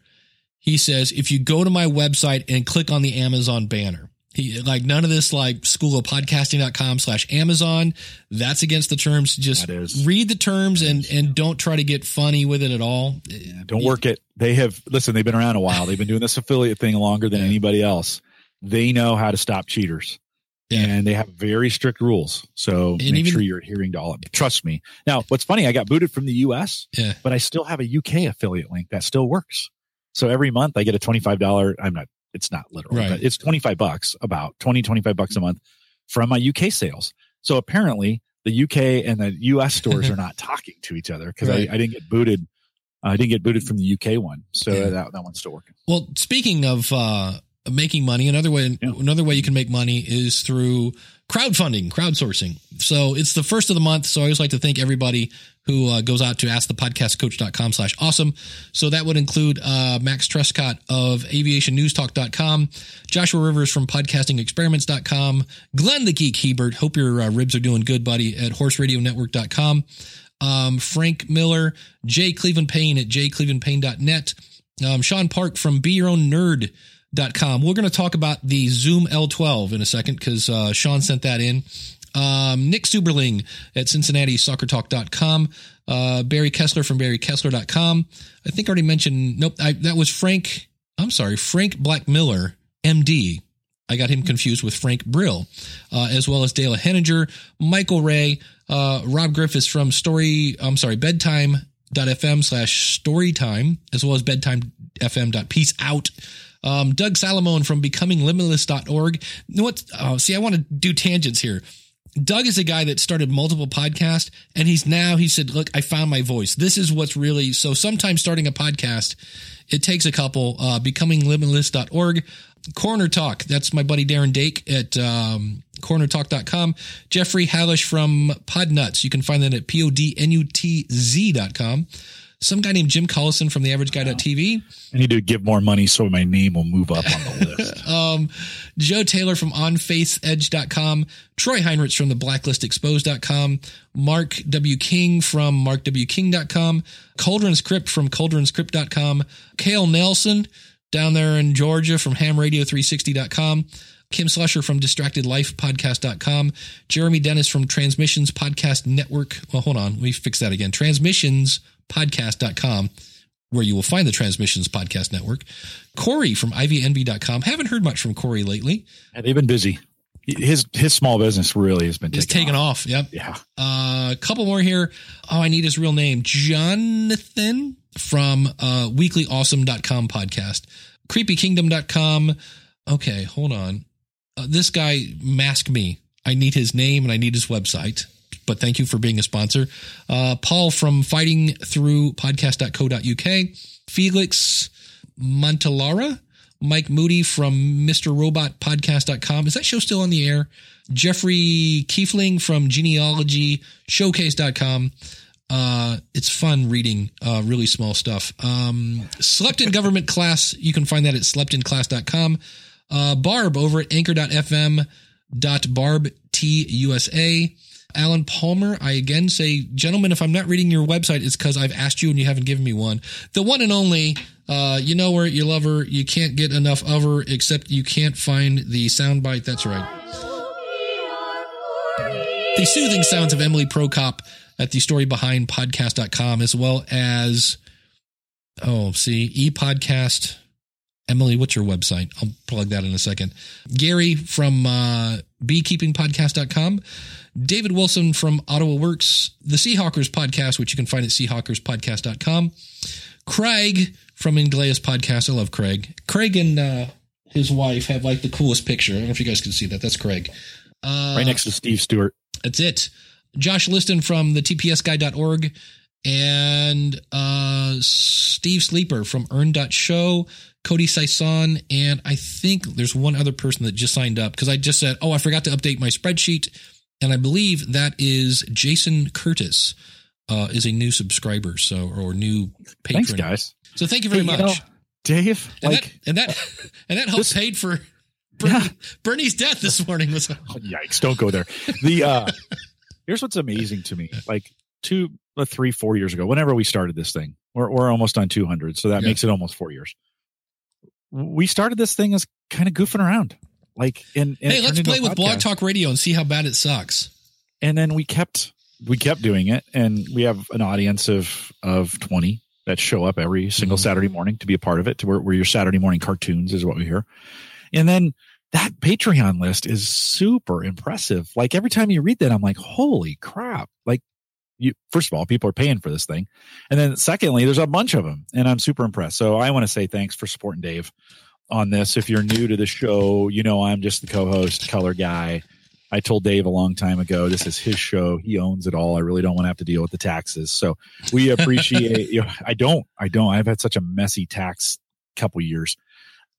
he says if you go to my website and click on the Amazon banner, he like none of this like school of podcasting.com slash Amazon. That's against the terms. Just read the terms and and don't try to get funny with it at all. Yeah, don't work it. They have listen, they've been around a while. They've been doing this affiliate thing longer than yeah. anybody else. They know how to stop cheaters. Yeah. And they have very strict rules. So and make even, sure you're adhering to all of it. Trust me. Now, what's funny, I got booted from the US, yeah. but I still have a UK affiliate link that still works. So every month I get a $25, I'm not, it's not literal, right. but it's 25 bucks, about 20, 25 bucks a month from my UK sales. So apparently the UK and the US stores are not talking to each other because right. I, I, didn't get booted. I didn't get booted from the UK one. So yeah. that, that one's still working. Well, speaking of, uh, making money, another way, yeah. another way you can make money is through crowdfunding, crowdsourcing. So it's the first of the month. So I always like to thank everybody who uh, goes out to askthepodcastcoach.com slash awesome. So that would include uh, Max Trescott of aviationnewstalk.com, Joshua Rivers from podcastingexperiments.com, Glenn the Geek Hebert. Hope your uh, ribs are doing good, buddy, at horseradionetwork.com. Um, Frank Miller, Jay Cleveland Payne at jclevelandpayne.net. Um, Sean Park from Be Your Own Nerd com. We're going to talk about the Zoom L12 in a second because uh, Sean sent that in. Um, Nick Suberling at Cincinnati Soccertalk.com. Uh, Barry Kessler from BarryKessler.com. I think I already mentioned, nope, I, that was Frank, I'm sorry, Frank Black Miller, MD. I got him confused with Frank Brill, uh, as well as Dale Henninger, Michael Ray, uh, Rob Griffiths from Story, I'm sorry, bedtime.fm slash storytime, as well as bedtimefm.peace out. Um, Doug Salamone from becominglimitless.org. What? Oh, see, I want to do tangents here. Doug is a guy that started multiple podcasts and he's now, he said, look, I found my voice. This is what's really, so sometimes starting a podcast, it takes a couple, uh, becominglimitless.org, Corner Talk. That's my buddy Darren Dake at, um, cornertalk.com. Jeffrey Hallish from Podnuts. You can find that at podnutz.com some guy named Jim Collison from the average guy.tv. I need to give more money so my name will move up on the list. um, Joe Taylor from onfaithedge.com, Troy Heinrichs from the blacklistexposed.com, Mark W. King from markwking.com, Cauldron's Crypt from cauldronscrypt.com, Kale Nelson down there in Georgia from hamradio360.com, Kim Slusher from distractedlifepodcast.com, Jeremy Dennis from Transmissions Podcast Network. Well, hold on. Let me fix that again. Transmissions podcast.com, where you will find the Transmissions Podcast Network. Corey from ivnb.com. Haven't heard much from Corey lately. Yeah, they've been busy. His his small business really has been it's taken off. off. Yep. Yeah. Uh, a couple more here. Oh, I need his real name. Jonathan from uh, weeklyawesome.com podcast. Creepykingdom.com. Okay, hold on. Uh, this guy mask me. I need his name and I need his website but thank you for being a sponsor. Uh, Paul from fighting through podcast.co.uk, Felix Montalara, Mike Moody from Mr. Robot Podcast.com. Is that show still on the air? Jeffrey Kiefling from Genealogy Showcase.com. Uh, it's fun reading uh, really small stuff. Um, slept in government class. You can find that at sleptinclass.com. Uh, Barb over at anchor.fm dot barb t usa Alan Palmer, I again say, gentlemen, if I'm not reading your website, it's because I've asked you and you haven't given me one. The one and only, uh, you know her, you love her, you can't get enough of her, except you can't find the soundbite. That's right. The soothing sounds of Emily Prokop at the story behind podcast.com, as well as, oh, see, e podcast. Emily, what's your website? I'll plug that in a second. Gary from uh, beekeepingpodcast.com. David Wilson from Ottawa Works, the Seahawkers podcast, which you can find at seahawkerspodcast.com. Craig from Ingleus podcast. I love Craig. Craig and uh, his wife have like the coolest picture. I don't know if you guys can see that. That's Craig. Uh, right next to Steve Stewart. That's it. Josh Liston from the tpsguy.org and uh, Steve Sleeper from Earn.show, Cody Saison, and I think there's one other person that just signed up because I just said, oh, I forgot to update my spreadsheet. And I believe that is Jason Curtis uh, is a new subscriber, so or new patron. Thanks, guys. So thank you very hey, much, you know, Dave. And like, that and that and that helped this, paid for Bernie, yeah. Bernie's death this morning. Was oh, yikes! Don't go there. The uh, here's what's amazing to me: like two, uh, three, four years ago, whenever we started this thing, we're we're almost on 200, so that yeah. makes it almost four years. We started this thing as kind of goofing around, like in. hey, let's play with Blog Talk Radio and see how bad it sucks. And then we kept we kept doing it, and we have an audience of of 20 that show up every single mm-hmm. Saturday morning to be a part of it. To where, where your Saturday morning cartoons is what we hear, and then that Patreon list is super impressive. Like every time you read that, I'm like, holy crap! Like you, first of all, people are paying for this thing, and then secondly, there's a bunch of them, and I'm super impressed. So I want to say thanks for supporting Dave on this. If you're new to the show, you know I'm just the co-host, color guy. I told Dave a long time ago, this is his show. He owns it all. I really don't want to have to deal with the taxes. So we appreciate you. Know, I don't, I don't, I've had such a messy tax couple years.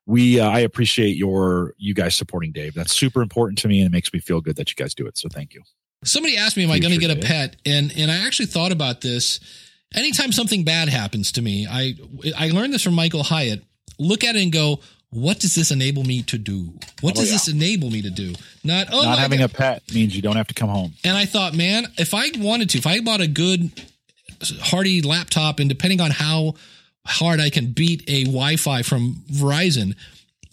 We, uh, I appreciate your, you guys supporting Dave. That's super important to me and it makes me feel good that you guys do it. So thank you. Somebody asked me, am I going to get a pet? And, and I actually thought about this. Anytime something bad happens to me, I, I learned this from Michael Hyatt. Look at it and go, what does this enable me to do? What oh, does yeah. this enable me to do? Not oh, not having God. a pet means you don't have to come home. And I thought, man, if I wanted to, if I bought a good hardy laptop, and depending on how hard I can beat a Wi-Fi from Verizon,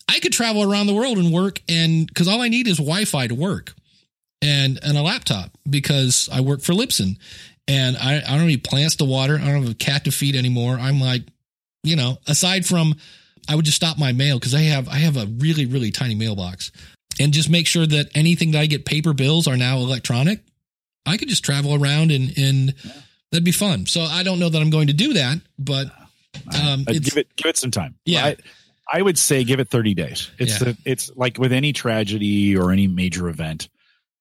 I could travel around the world and work. And because all I need is Wi-Fi to work, and and a laptop because I work for Libsyn, and I, I don't need plants to water. I don't have a cat to feed anymore. I'm like, you know, aside from I would just stop my mail because I have I have a really really tiny mailbox, and just make sure that anything that I get paper bills are now electronic. I could just travel around and and that'd be fun. So I don't know that I'm going to do that, but um, give it give it some time. Yeah. I, I would say give it 30 days. It's yeah. the, it's like with any tragedy or any major event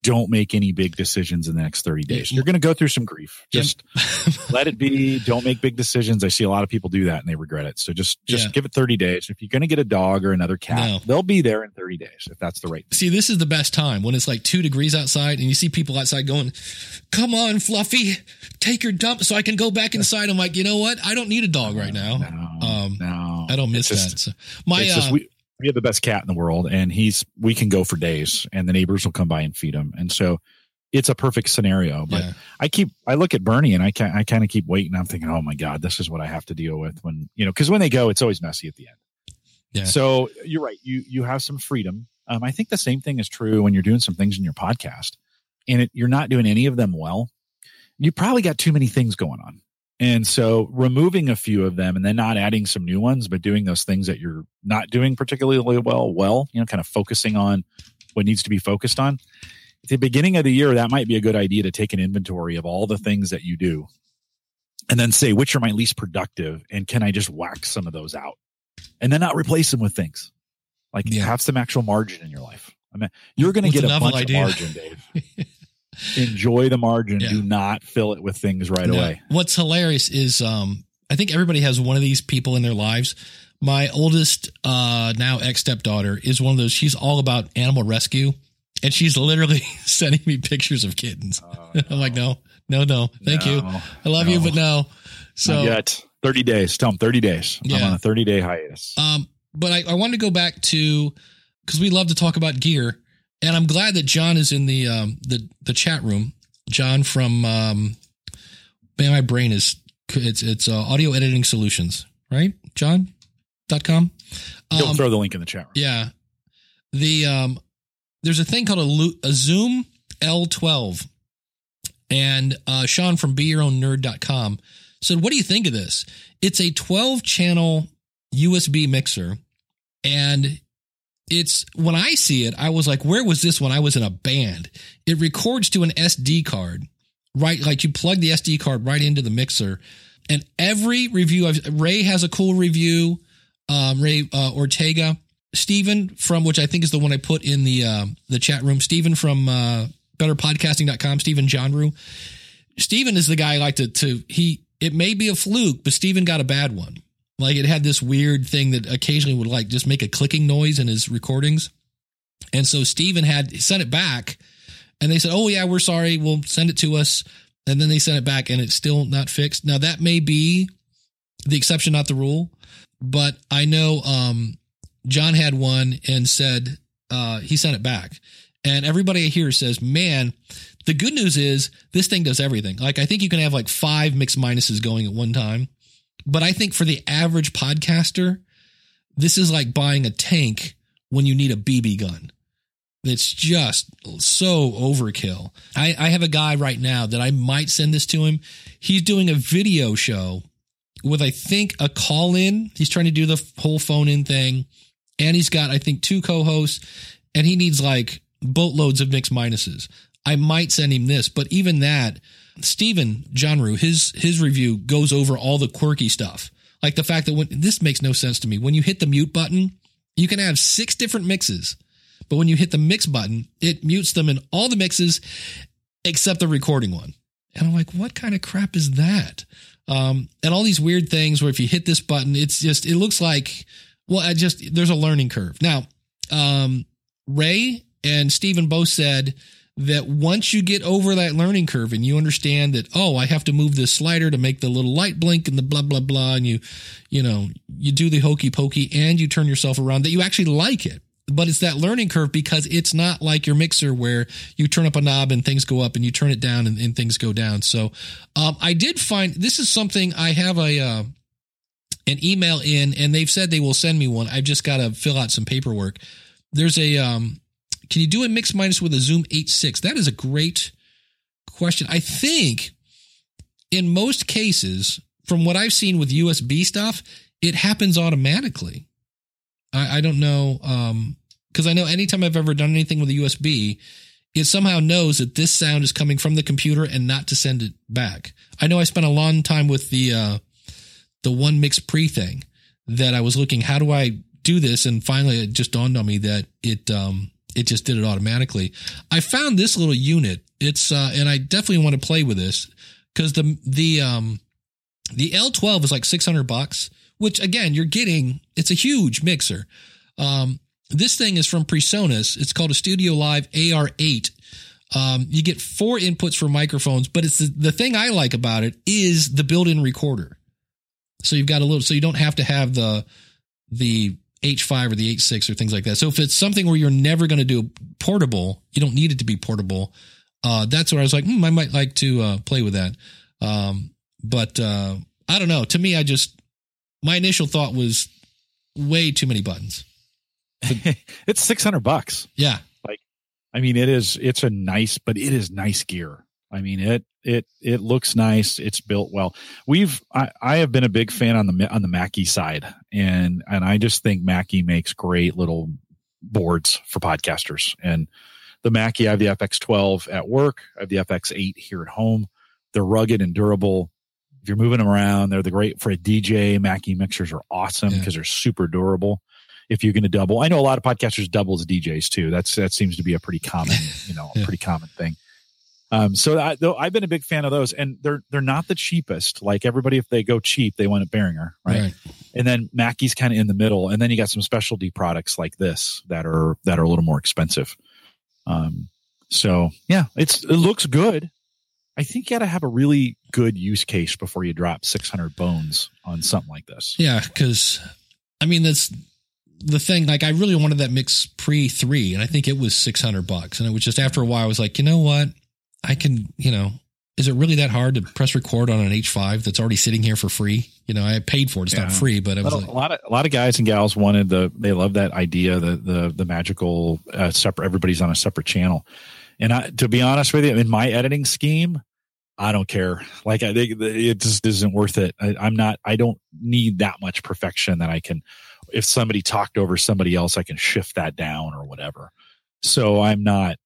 don't make any big decisions in the next 30 days. You're going to go through some grief. Just let it be. Don't make big decisions. I see a lot of people do that and they regret it. So just just yeah. give it 30 days. If you're going to get a dog or another cat, no. they'll be there in 30 days if that's the right thing. See, this is the best time when it's like 2 degrees outside and you see people outside going, "Come on, Fluffy, take your dump so I can go back inside." I'm like, "You know what? I don't need a dog right now." No, um, no. I don't miss just, that. So my uh, just, we, we have the best cat in the world and he's we can go for days and the neighbors will come by and feed him. And so it's a perfect scenario but yeah. i keep i look at bernie and i can i kind of keep waiting. I'm thinking oh my god this is what i have to deal with when you know because when they go it's always messy at the end. Yeah. so you're right you you have some freedom. Um, i think the same thing is true when you're doing some things in your podcast and it, you're not doing any of them well you probably got too many things going on and so removing a few of them and then not adding some new ones, but doing those things that you're not doing particularly well, well, you know, kind of focusing on what needs to be focused on. At the beginning of the year, that might be a good idea to take an inventory of all the things that you do and then say, which are my least productive? And can I just whack some of those out and then not replace them with things like yeah. have some actual margin in your life? I mean, you're going to get a bunch idea. of margin, Dave. enjoy the margin. Yeah. Do not fill it with things right no. away. What's hilarious is um, I think everybody has one of these people in their lives. My oldest, uh, now ex stepdaughter is one of those. She's all about animal rescue, and she's literally sending me pictures of kittens. Oh, no. I'm like, no, no, no, thank no, you. I love you, but no. So yet thirty days. Tell them thirty days. Yeah. I'm on a thirty day hiatus. Um, but I, I wanted to go back to because we love to talk about gear and I'm glad that John is in the um, the the chat room. John from um, man, my brain is it's it's uh, audio editing solutions, right? John dot com. Um, You'll throw the link in the chat room. Yeah, the um, there's a thing called a, a Zoom L12, and uh, Sean from BeYourOwnNerd.com said, "What do you think of this? It's a 12 channel USB mixer, and it's when I see it, I was like, where was this when I was in a band? It records to an SD card, right? Like you plug the SD card right into the mixer. And every review, I've, Ray has a cool review. Um, Ray uh, Ortega, Stephen from which I think is the one I put in the uh, the chat room. Stephen from uh, BetterPodcasting.com. Stephen Johnru. Stephen is the guy I like to to he. It may be a fluke, but Stephen got a bad one. Like it had this weird thing that occasionally would like just make a clicking noise in his recordings. And so Steven had sent it back and they said, Oh yeah, we're sorry. We'll send it to us. And then they sent it back and it's still not fixed. Now that may be the exception, not the rule, but I know, um, John had one and said, uh, he sent it back and everybody here says, man, the good news is this thing does everything. Like I think you can have like five mix minuses going at one time but I think for the average podcaster, this is like buying a tank when you need a BB gun. It's just so overkill. I, I have a guy right now that I might send this to him. He's doing a video show with, I think, a call in. He's trying to do the whole phone in thing. And he's got, I think, two co hosts, and he needs like boatloads of mix minuses. I might send him this, but even that, Stephen Johnru, his his review goes over all the quirky stuff. Like the fact that when this makes no sense to me. When you hit the mute button, you can have six different mixes. But when you hit the mix button, it mutes them in all the mixes except the recording one. And I'm like, what kind of crap is that? Um, and all these weird things where if you hit this button, it's just, it looks like, well, I just, there's a learning curve. Now, um, Ray and Stephen both said that once you get over that learning curve and you understand that oh i have to move this slider to make the little light blink and the blah blah blah and you you know you do the hokey pokey and you turn yourself around that you actually like it. But it's that learning curve because it's not like your mixer where you turn up a knob and things go up and you turn it down and, and things go down. So um, i did find this is something i have a uh, an email in and they've said they will send me one. I've just got to fill out some paperwork. There's a um, can you do a mix minus with a Zoom H6? That is a great question. I think in most cases, from what I've seen with USB stuff, it happens automatically. I, I don't know. Um, cause I know anytime I've ever done anything with a USB, it somehow knows that this sound is coming from the computer and not to send it back. I know I spent a long time with the, uh, the one mix pre thing that I was looking, how do I do this? And finally it just dawned on me that it, um, it just did it automatically. I found this little unit. It's uh, and I definitely want to play with this because the the um the L12 is like 600 bucks, which again you're getting. It's a huge mixer. Um, this thing is from PreSonus. It's called a Studio Live AR8. Um, you get four inputs for microphones, but it's the, the thing I like about it is the built-in recorder. So you've got a little, so you don't have to have the the H5 or the H6 or things like that. So if it's something where you're never going to do portable, you don't need it to be portable. Uh, that's where I was like, hmm, I might like to uh, play with that. Um, but uh, I don't know. To me, I just my initial thought was way too many buttons. it's six hundred bucks. Yeah, like I mean, it is. It's a nice, but it is nice gear. I mean it it it looks nice. It's built well. We've I, I have been a big fan on the on the Mackie side, and and I just think Mackie makes great little boards for podcasters. And the Mackie, I have the FX12 at work. I have the FX8 here at home. They're rugged and durable. If you're moving them around, they're the great for a DJ. Mackie mixers are awesome because yeah. they're super durable. If you're going to double, I know a lot of podcasters double as DJs too. That's that seems to be a pretty common, you know, yeah. pretty common thing. Um, so I, though I've been a big fan of those, and they're they're not the cheapest. Like everybody, if they go cheap, they want a Behringer, right? right. And then Mackie's kind of in the middle, and then you got some specialty products like this that are that are a little more expensive. Um, so yeah, it's it looks good. I think you got to have a really good use case before you drop 600 bones on something like this. Yeah, because I mean that's the thing. Like I really wanted that mix pre three, and I think it was 600 bucks, and it was just after a while I was like, you know what? I can, you know, is it really that hard to press record on an H5 that's already sitting here for free? You know, I paid for it. It's yeah. not free, but it was like, a lot of a lot of guys and gals wanted the they love that idea the the the magical uh, separate everybody's on a separate channel. And I, to be honest with you, in my editing scheme, I don't care. Like I think it just isn't worth it. I, I'm not. I don't need that much perfection that I can if somebody talked over somebody else, I can shift that down or whatever. So I'm not,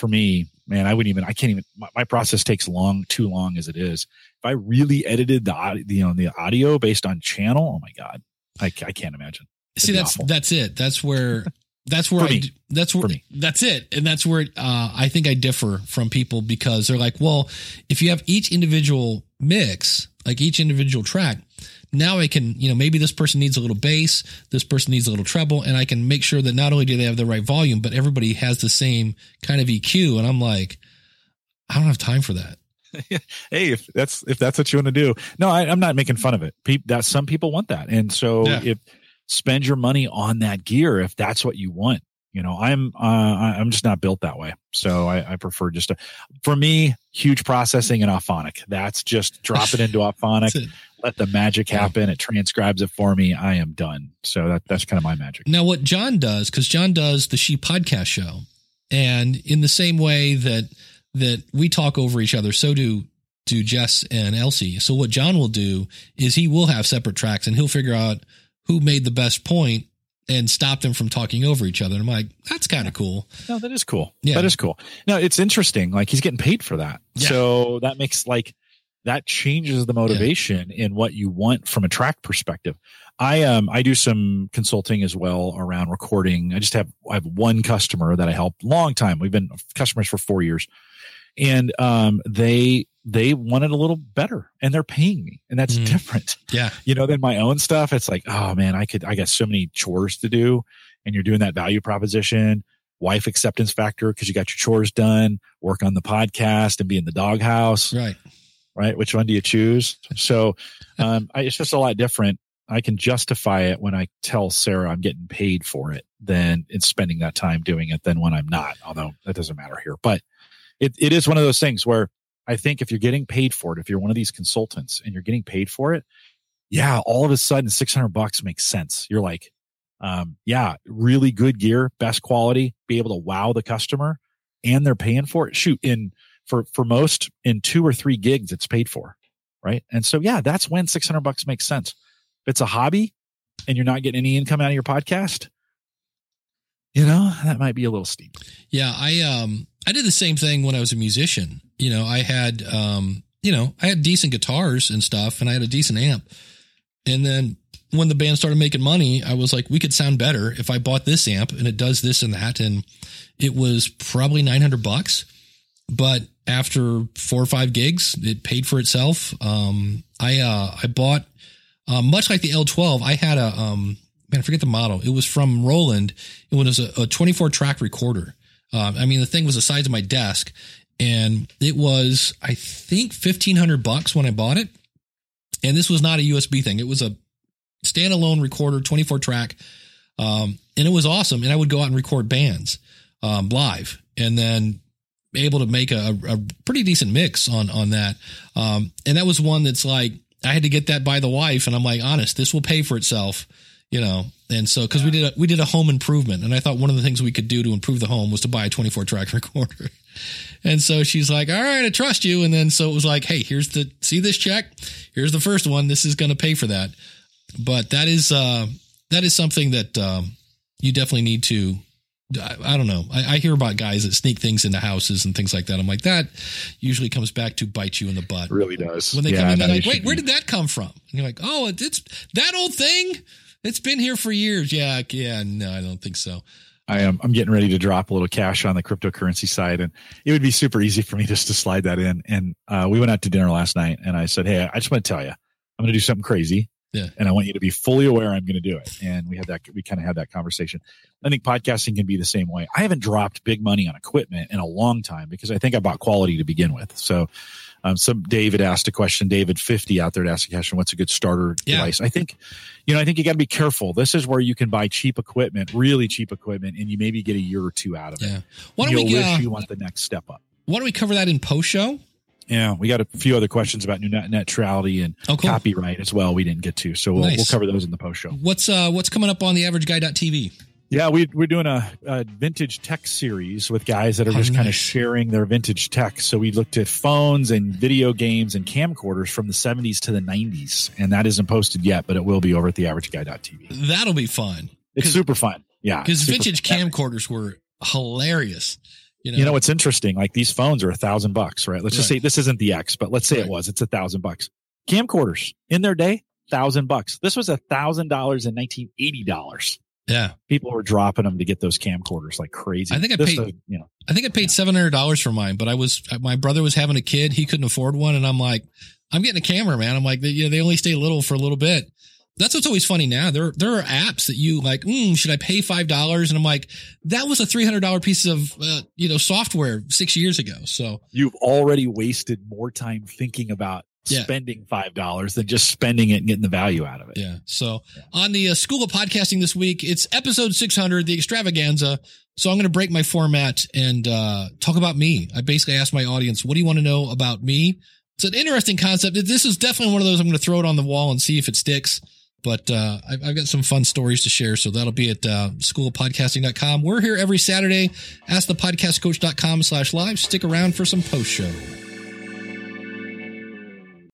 for me, man, I wouldn't even, I can't even, my, my process takes long, too long as it is. If I really edited the, audio, you know, the audio based on channel, oh my God, I, I can't imagine. It'd See, that's, awful. that's it. That's where, that's where I, that's where, that's it. And that's where, uh, I think I differ from people because they're like, well, if you have each individual mix, like each individual track, now I can, you know, maybe this person needs a little bass, this person needs a little treble, and I can make sure that not only do they have the right volume, but everybody has the same kind of EQ. And I'm like, I don't have time for that. hey, if that's if that's what you want to do, no, I, am not making fun of it. People, that some people want that, and so yeah. if spend your money on that gear if that's what you want. You know, I'm uh, I'm just not built that way, so I, I prefer just to. For me, huge processing and Auphonic. That's just drop it into Auphonic, let the magic happen. It transcribes it for me. I am done. So that that's kind of my magic. Now, what John does, because John does the She Podcast Show, and in the same way that that we talk over each other, so do do Jess and Elsie. So what John will do is he will have separate tracks, and he'll figure out who made the best point and stop them from talking over each other. And I'm like, that's kind of cool. No, that is cool. Yeah. That is cool. No, it's interesting. Like he's getting paid for that. Yeah. So that makes like that changes the motivation yeah. in what you want from a track perspective. I um I do some consulting as well around recording. I just have I have one customer that I help long time. We've been customers for 4 years. And um they they want it a little better and they're paying me and that's mm. different. Yeah. You know, than my own stuff. It's like, oh man, I could, I got so many chores to do and you're doing that value proposition, wife acceptance factor because you got your chores done, work on the podcast and be in the doghouse. Right. Right. Which one do you choose? So, um, I, it's just a lot different. I can justify it when I tell Sarah I'm getting paid for it than in spending that time doing it than when I'm not, although that doesn't matter here. But it, it is one of those things where I think if you're getting paid for it, if you're one of these consultants and you're getting paid for it, yeah, all of a sudden 600 bucks makes sense. You're like, um, yeah, really good gear, best quality, be able to wow the customer and they're paying for it. Shoot, in for, for most in two or three gigs, it's paid for. Right. And so, yeah, that's when 600 bucks makes sense. If it's a hobby and you're not getting any income out of your podcast, you know, that might be a little steep. Yeah. I, um, I did the same thing when I was a musician you know, I had, um, you know, I had decent guitars and stuff and I had a decent amp. And then when the band started making money, I was like, we could sound better if I bought this amp and it does this and that. And it was probably 900 bucks. But after four or five gigs, it paid for itself. Um, I, uh, I bought, uh, much like the L12, I had a, um, man, I forget the model. It was from Roland. It was a, a 24 track recorder. Uh, I mean, the thing was the size of my desk and it was I think fifteen hundred bucks when I bought it. And this was not a USB thing; it was a standalone recorder, twenty four track, um, and it was awesome. And I would go out and record bands um, live, and then able to make a, a, pretty decent mix on on that. Um, and that was one that's like I had to get that by the wife, and I'm like, honest, this will pay for itself you know and so because yeah. we did a we did a home improvement and i thought one of the things we could do to improve the home was to buy a 24 track recorder and so she's like all right i trust you and then so it was like hey here's the see this check here's the first one this is going to pay for that but that is uh that is something that um you definitely need to I, I don't know. I, I, hear about guys that sneak things into houses and things like that. I'm like, that usually comes back to bite you in the butt. It really does. When they yeah, come in, they're like, wait, where did that come from? And you're like, oh, it's that old thing. It's been here for years. Yeah, yeah. No, I don't think so. I am. I'm getting ready to drop a little cash on the cryptocurrency side, and it would be super easy for me just to slide that in. And uh, we went out to dinner last night, and I said, "Hey, I just want to tell you, I'm going to do something crazy, yeah. and I want you to be fully aware I'm going to do it." And we had that. We kind of had that conversation. I think podcasting can be the same way. I haven't dropped big money on equipment in a long time because I think I bought quality to begin with. So um, some David asked a question. David fifty out there to ask a question. What's a good starter yeah. device? I think, you know, I think you got to be careful. This is where you can buy cheap equipment, really cheap equipment, and you maybe get a year or two out of yeah. it. Why don't You'll we? wish uh, you want the next step up. Why don't we cover that in post show? Yeah, we got a few other questions about net neutrality and oh, cool. copyright as well. We didn't get to, so we'll, nice. we'll cover those in the post show. What's uh what's coming up on the average guy.tv? Yeah, we, we're doing a, a, vintage tech series with guys that are oh, just nice. kind of sharing their vintage tech. So we looked at phones and video games and camcorders from the 70s to the 90s. And that isn't posted yet, but it will be over at theaverageguy.tv. That'll be fun. It's super fun. Yeah. Because vintage fun. camcorders were hilarious. You know? you know, it's interesting. Like these phones are a thousand bucks, right? Let's right. just say this isn't the X, but let's say right. it was. It's a thousand bucks. Camcorders in their day, thousand bucks. This was a thousand dollars in nineteen eighty dollars. Yeah. People were dropping them to get those camcorders like crazy. I think I this paid, you know, I think I paid $700 for mine, but I was, my brother was having a kid. He couldn't afford one. And I'm like, I'm getting a camera, man. I'm like, you know, they only stay little for a little bit. That's what's always funny now. There, there are apps that you like, mm, should I pay $5? And I'm like, that was a $300 piece of, uh, you know, software six years ago. So you've already wasted more time thinking about yeah. spending five dollars than just spending it and getting the value out of it. Yeah. So yeah. on the uh, School of Podcasting this week, it's episode six hundred, the extravaganza. So I'm going to break my format and uh, talk about me. I basically asked my audience, "What do you want to know about me?" It's an interesting concept. This is definitely one of those I'm going to throw it on the wall and see if it sticks. But uh, I've, I've, got some fun stories to share. So that'll be at uh, schoolofpodcasting.com. We're here every Saturday. Ask the Askthepodcastcoach.com slash live. Stick around for some post show.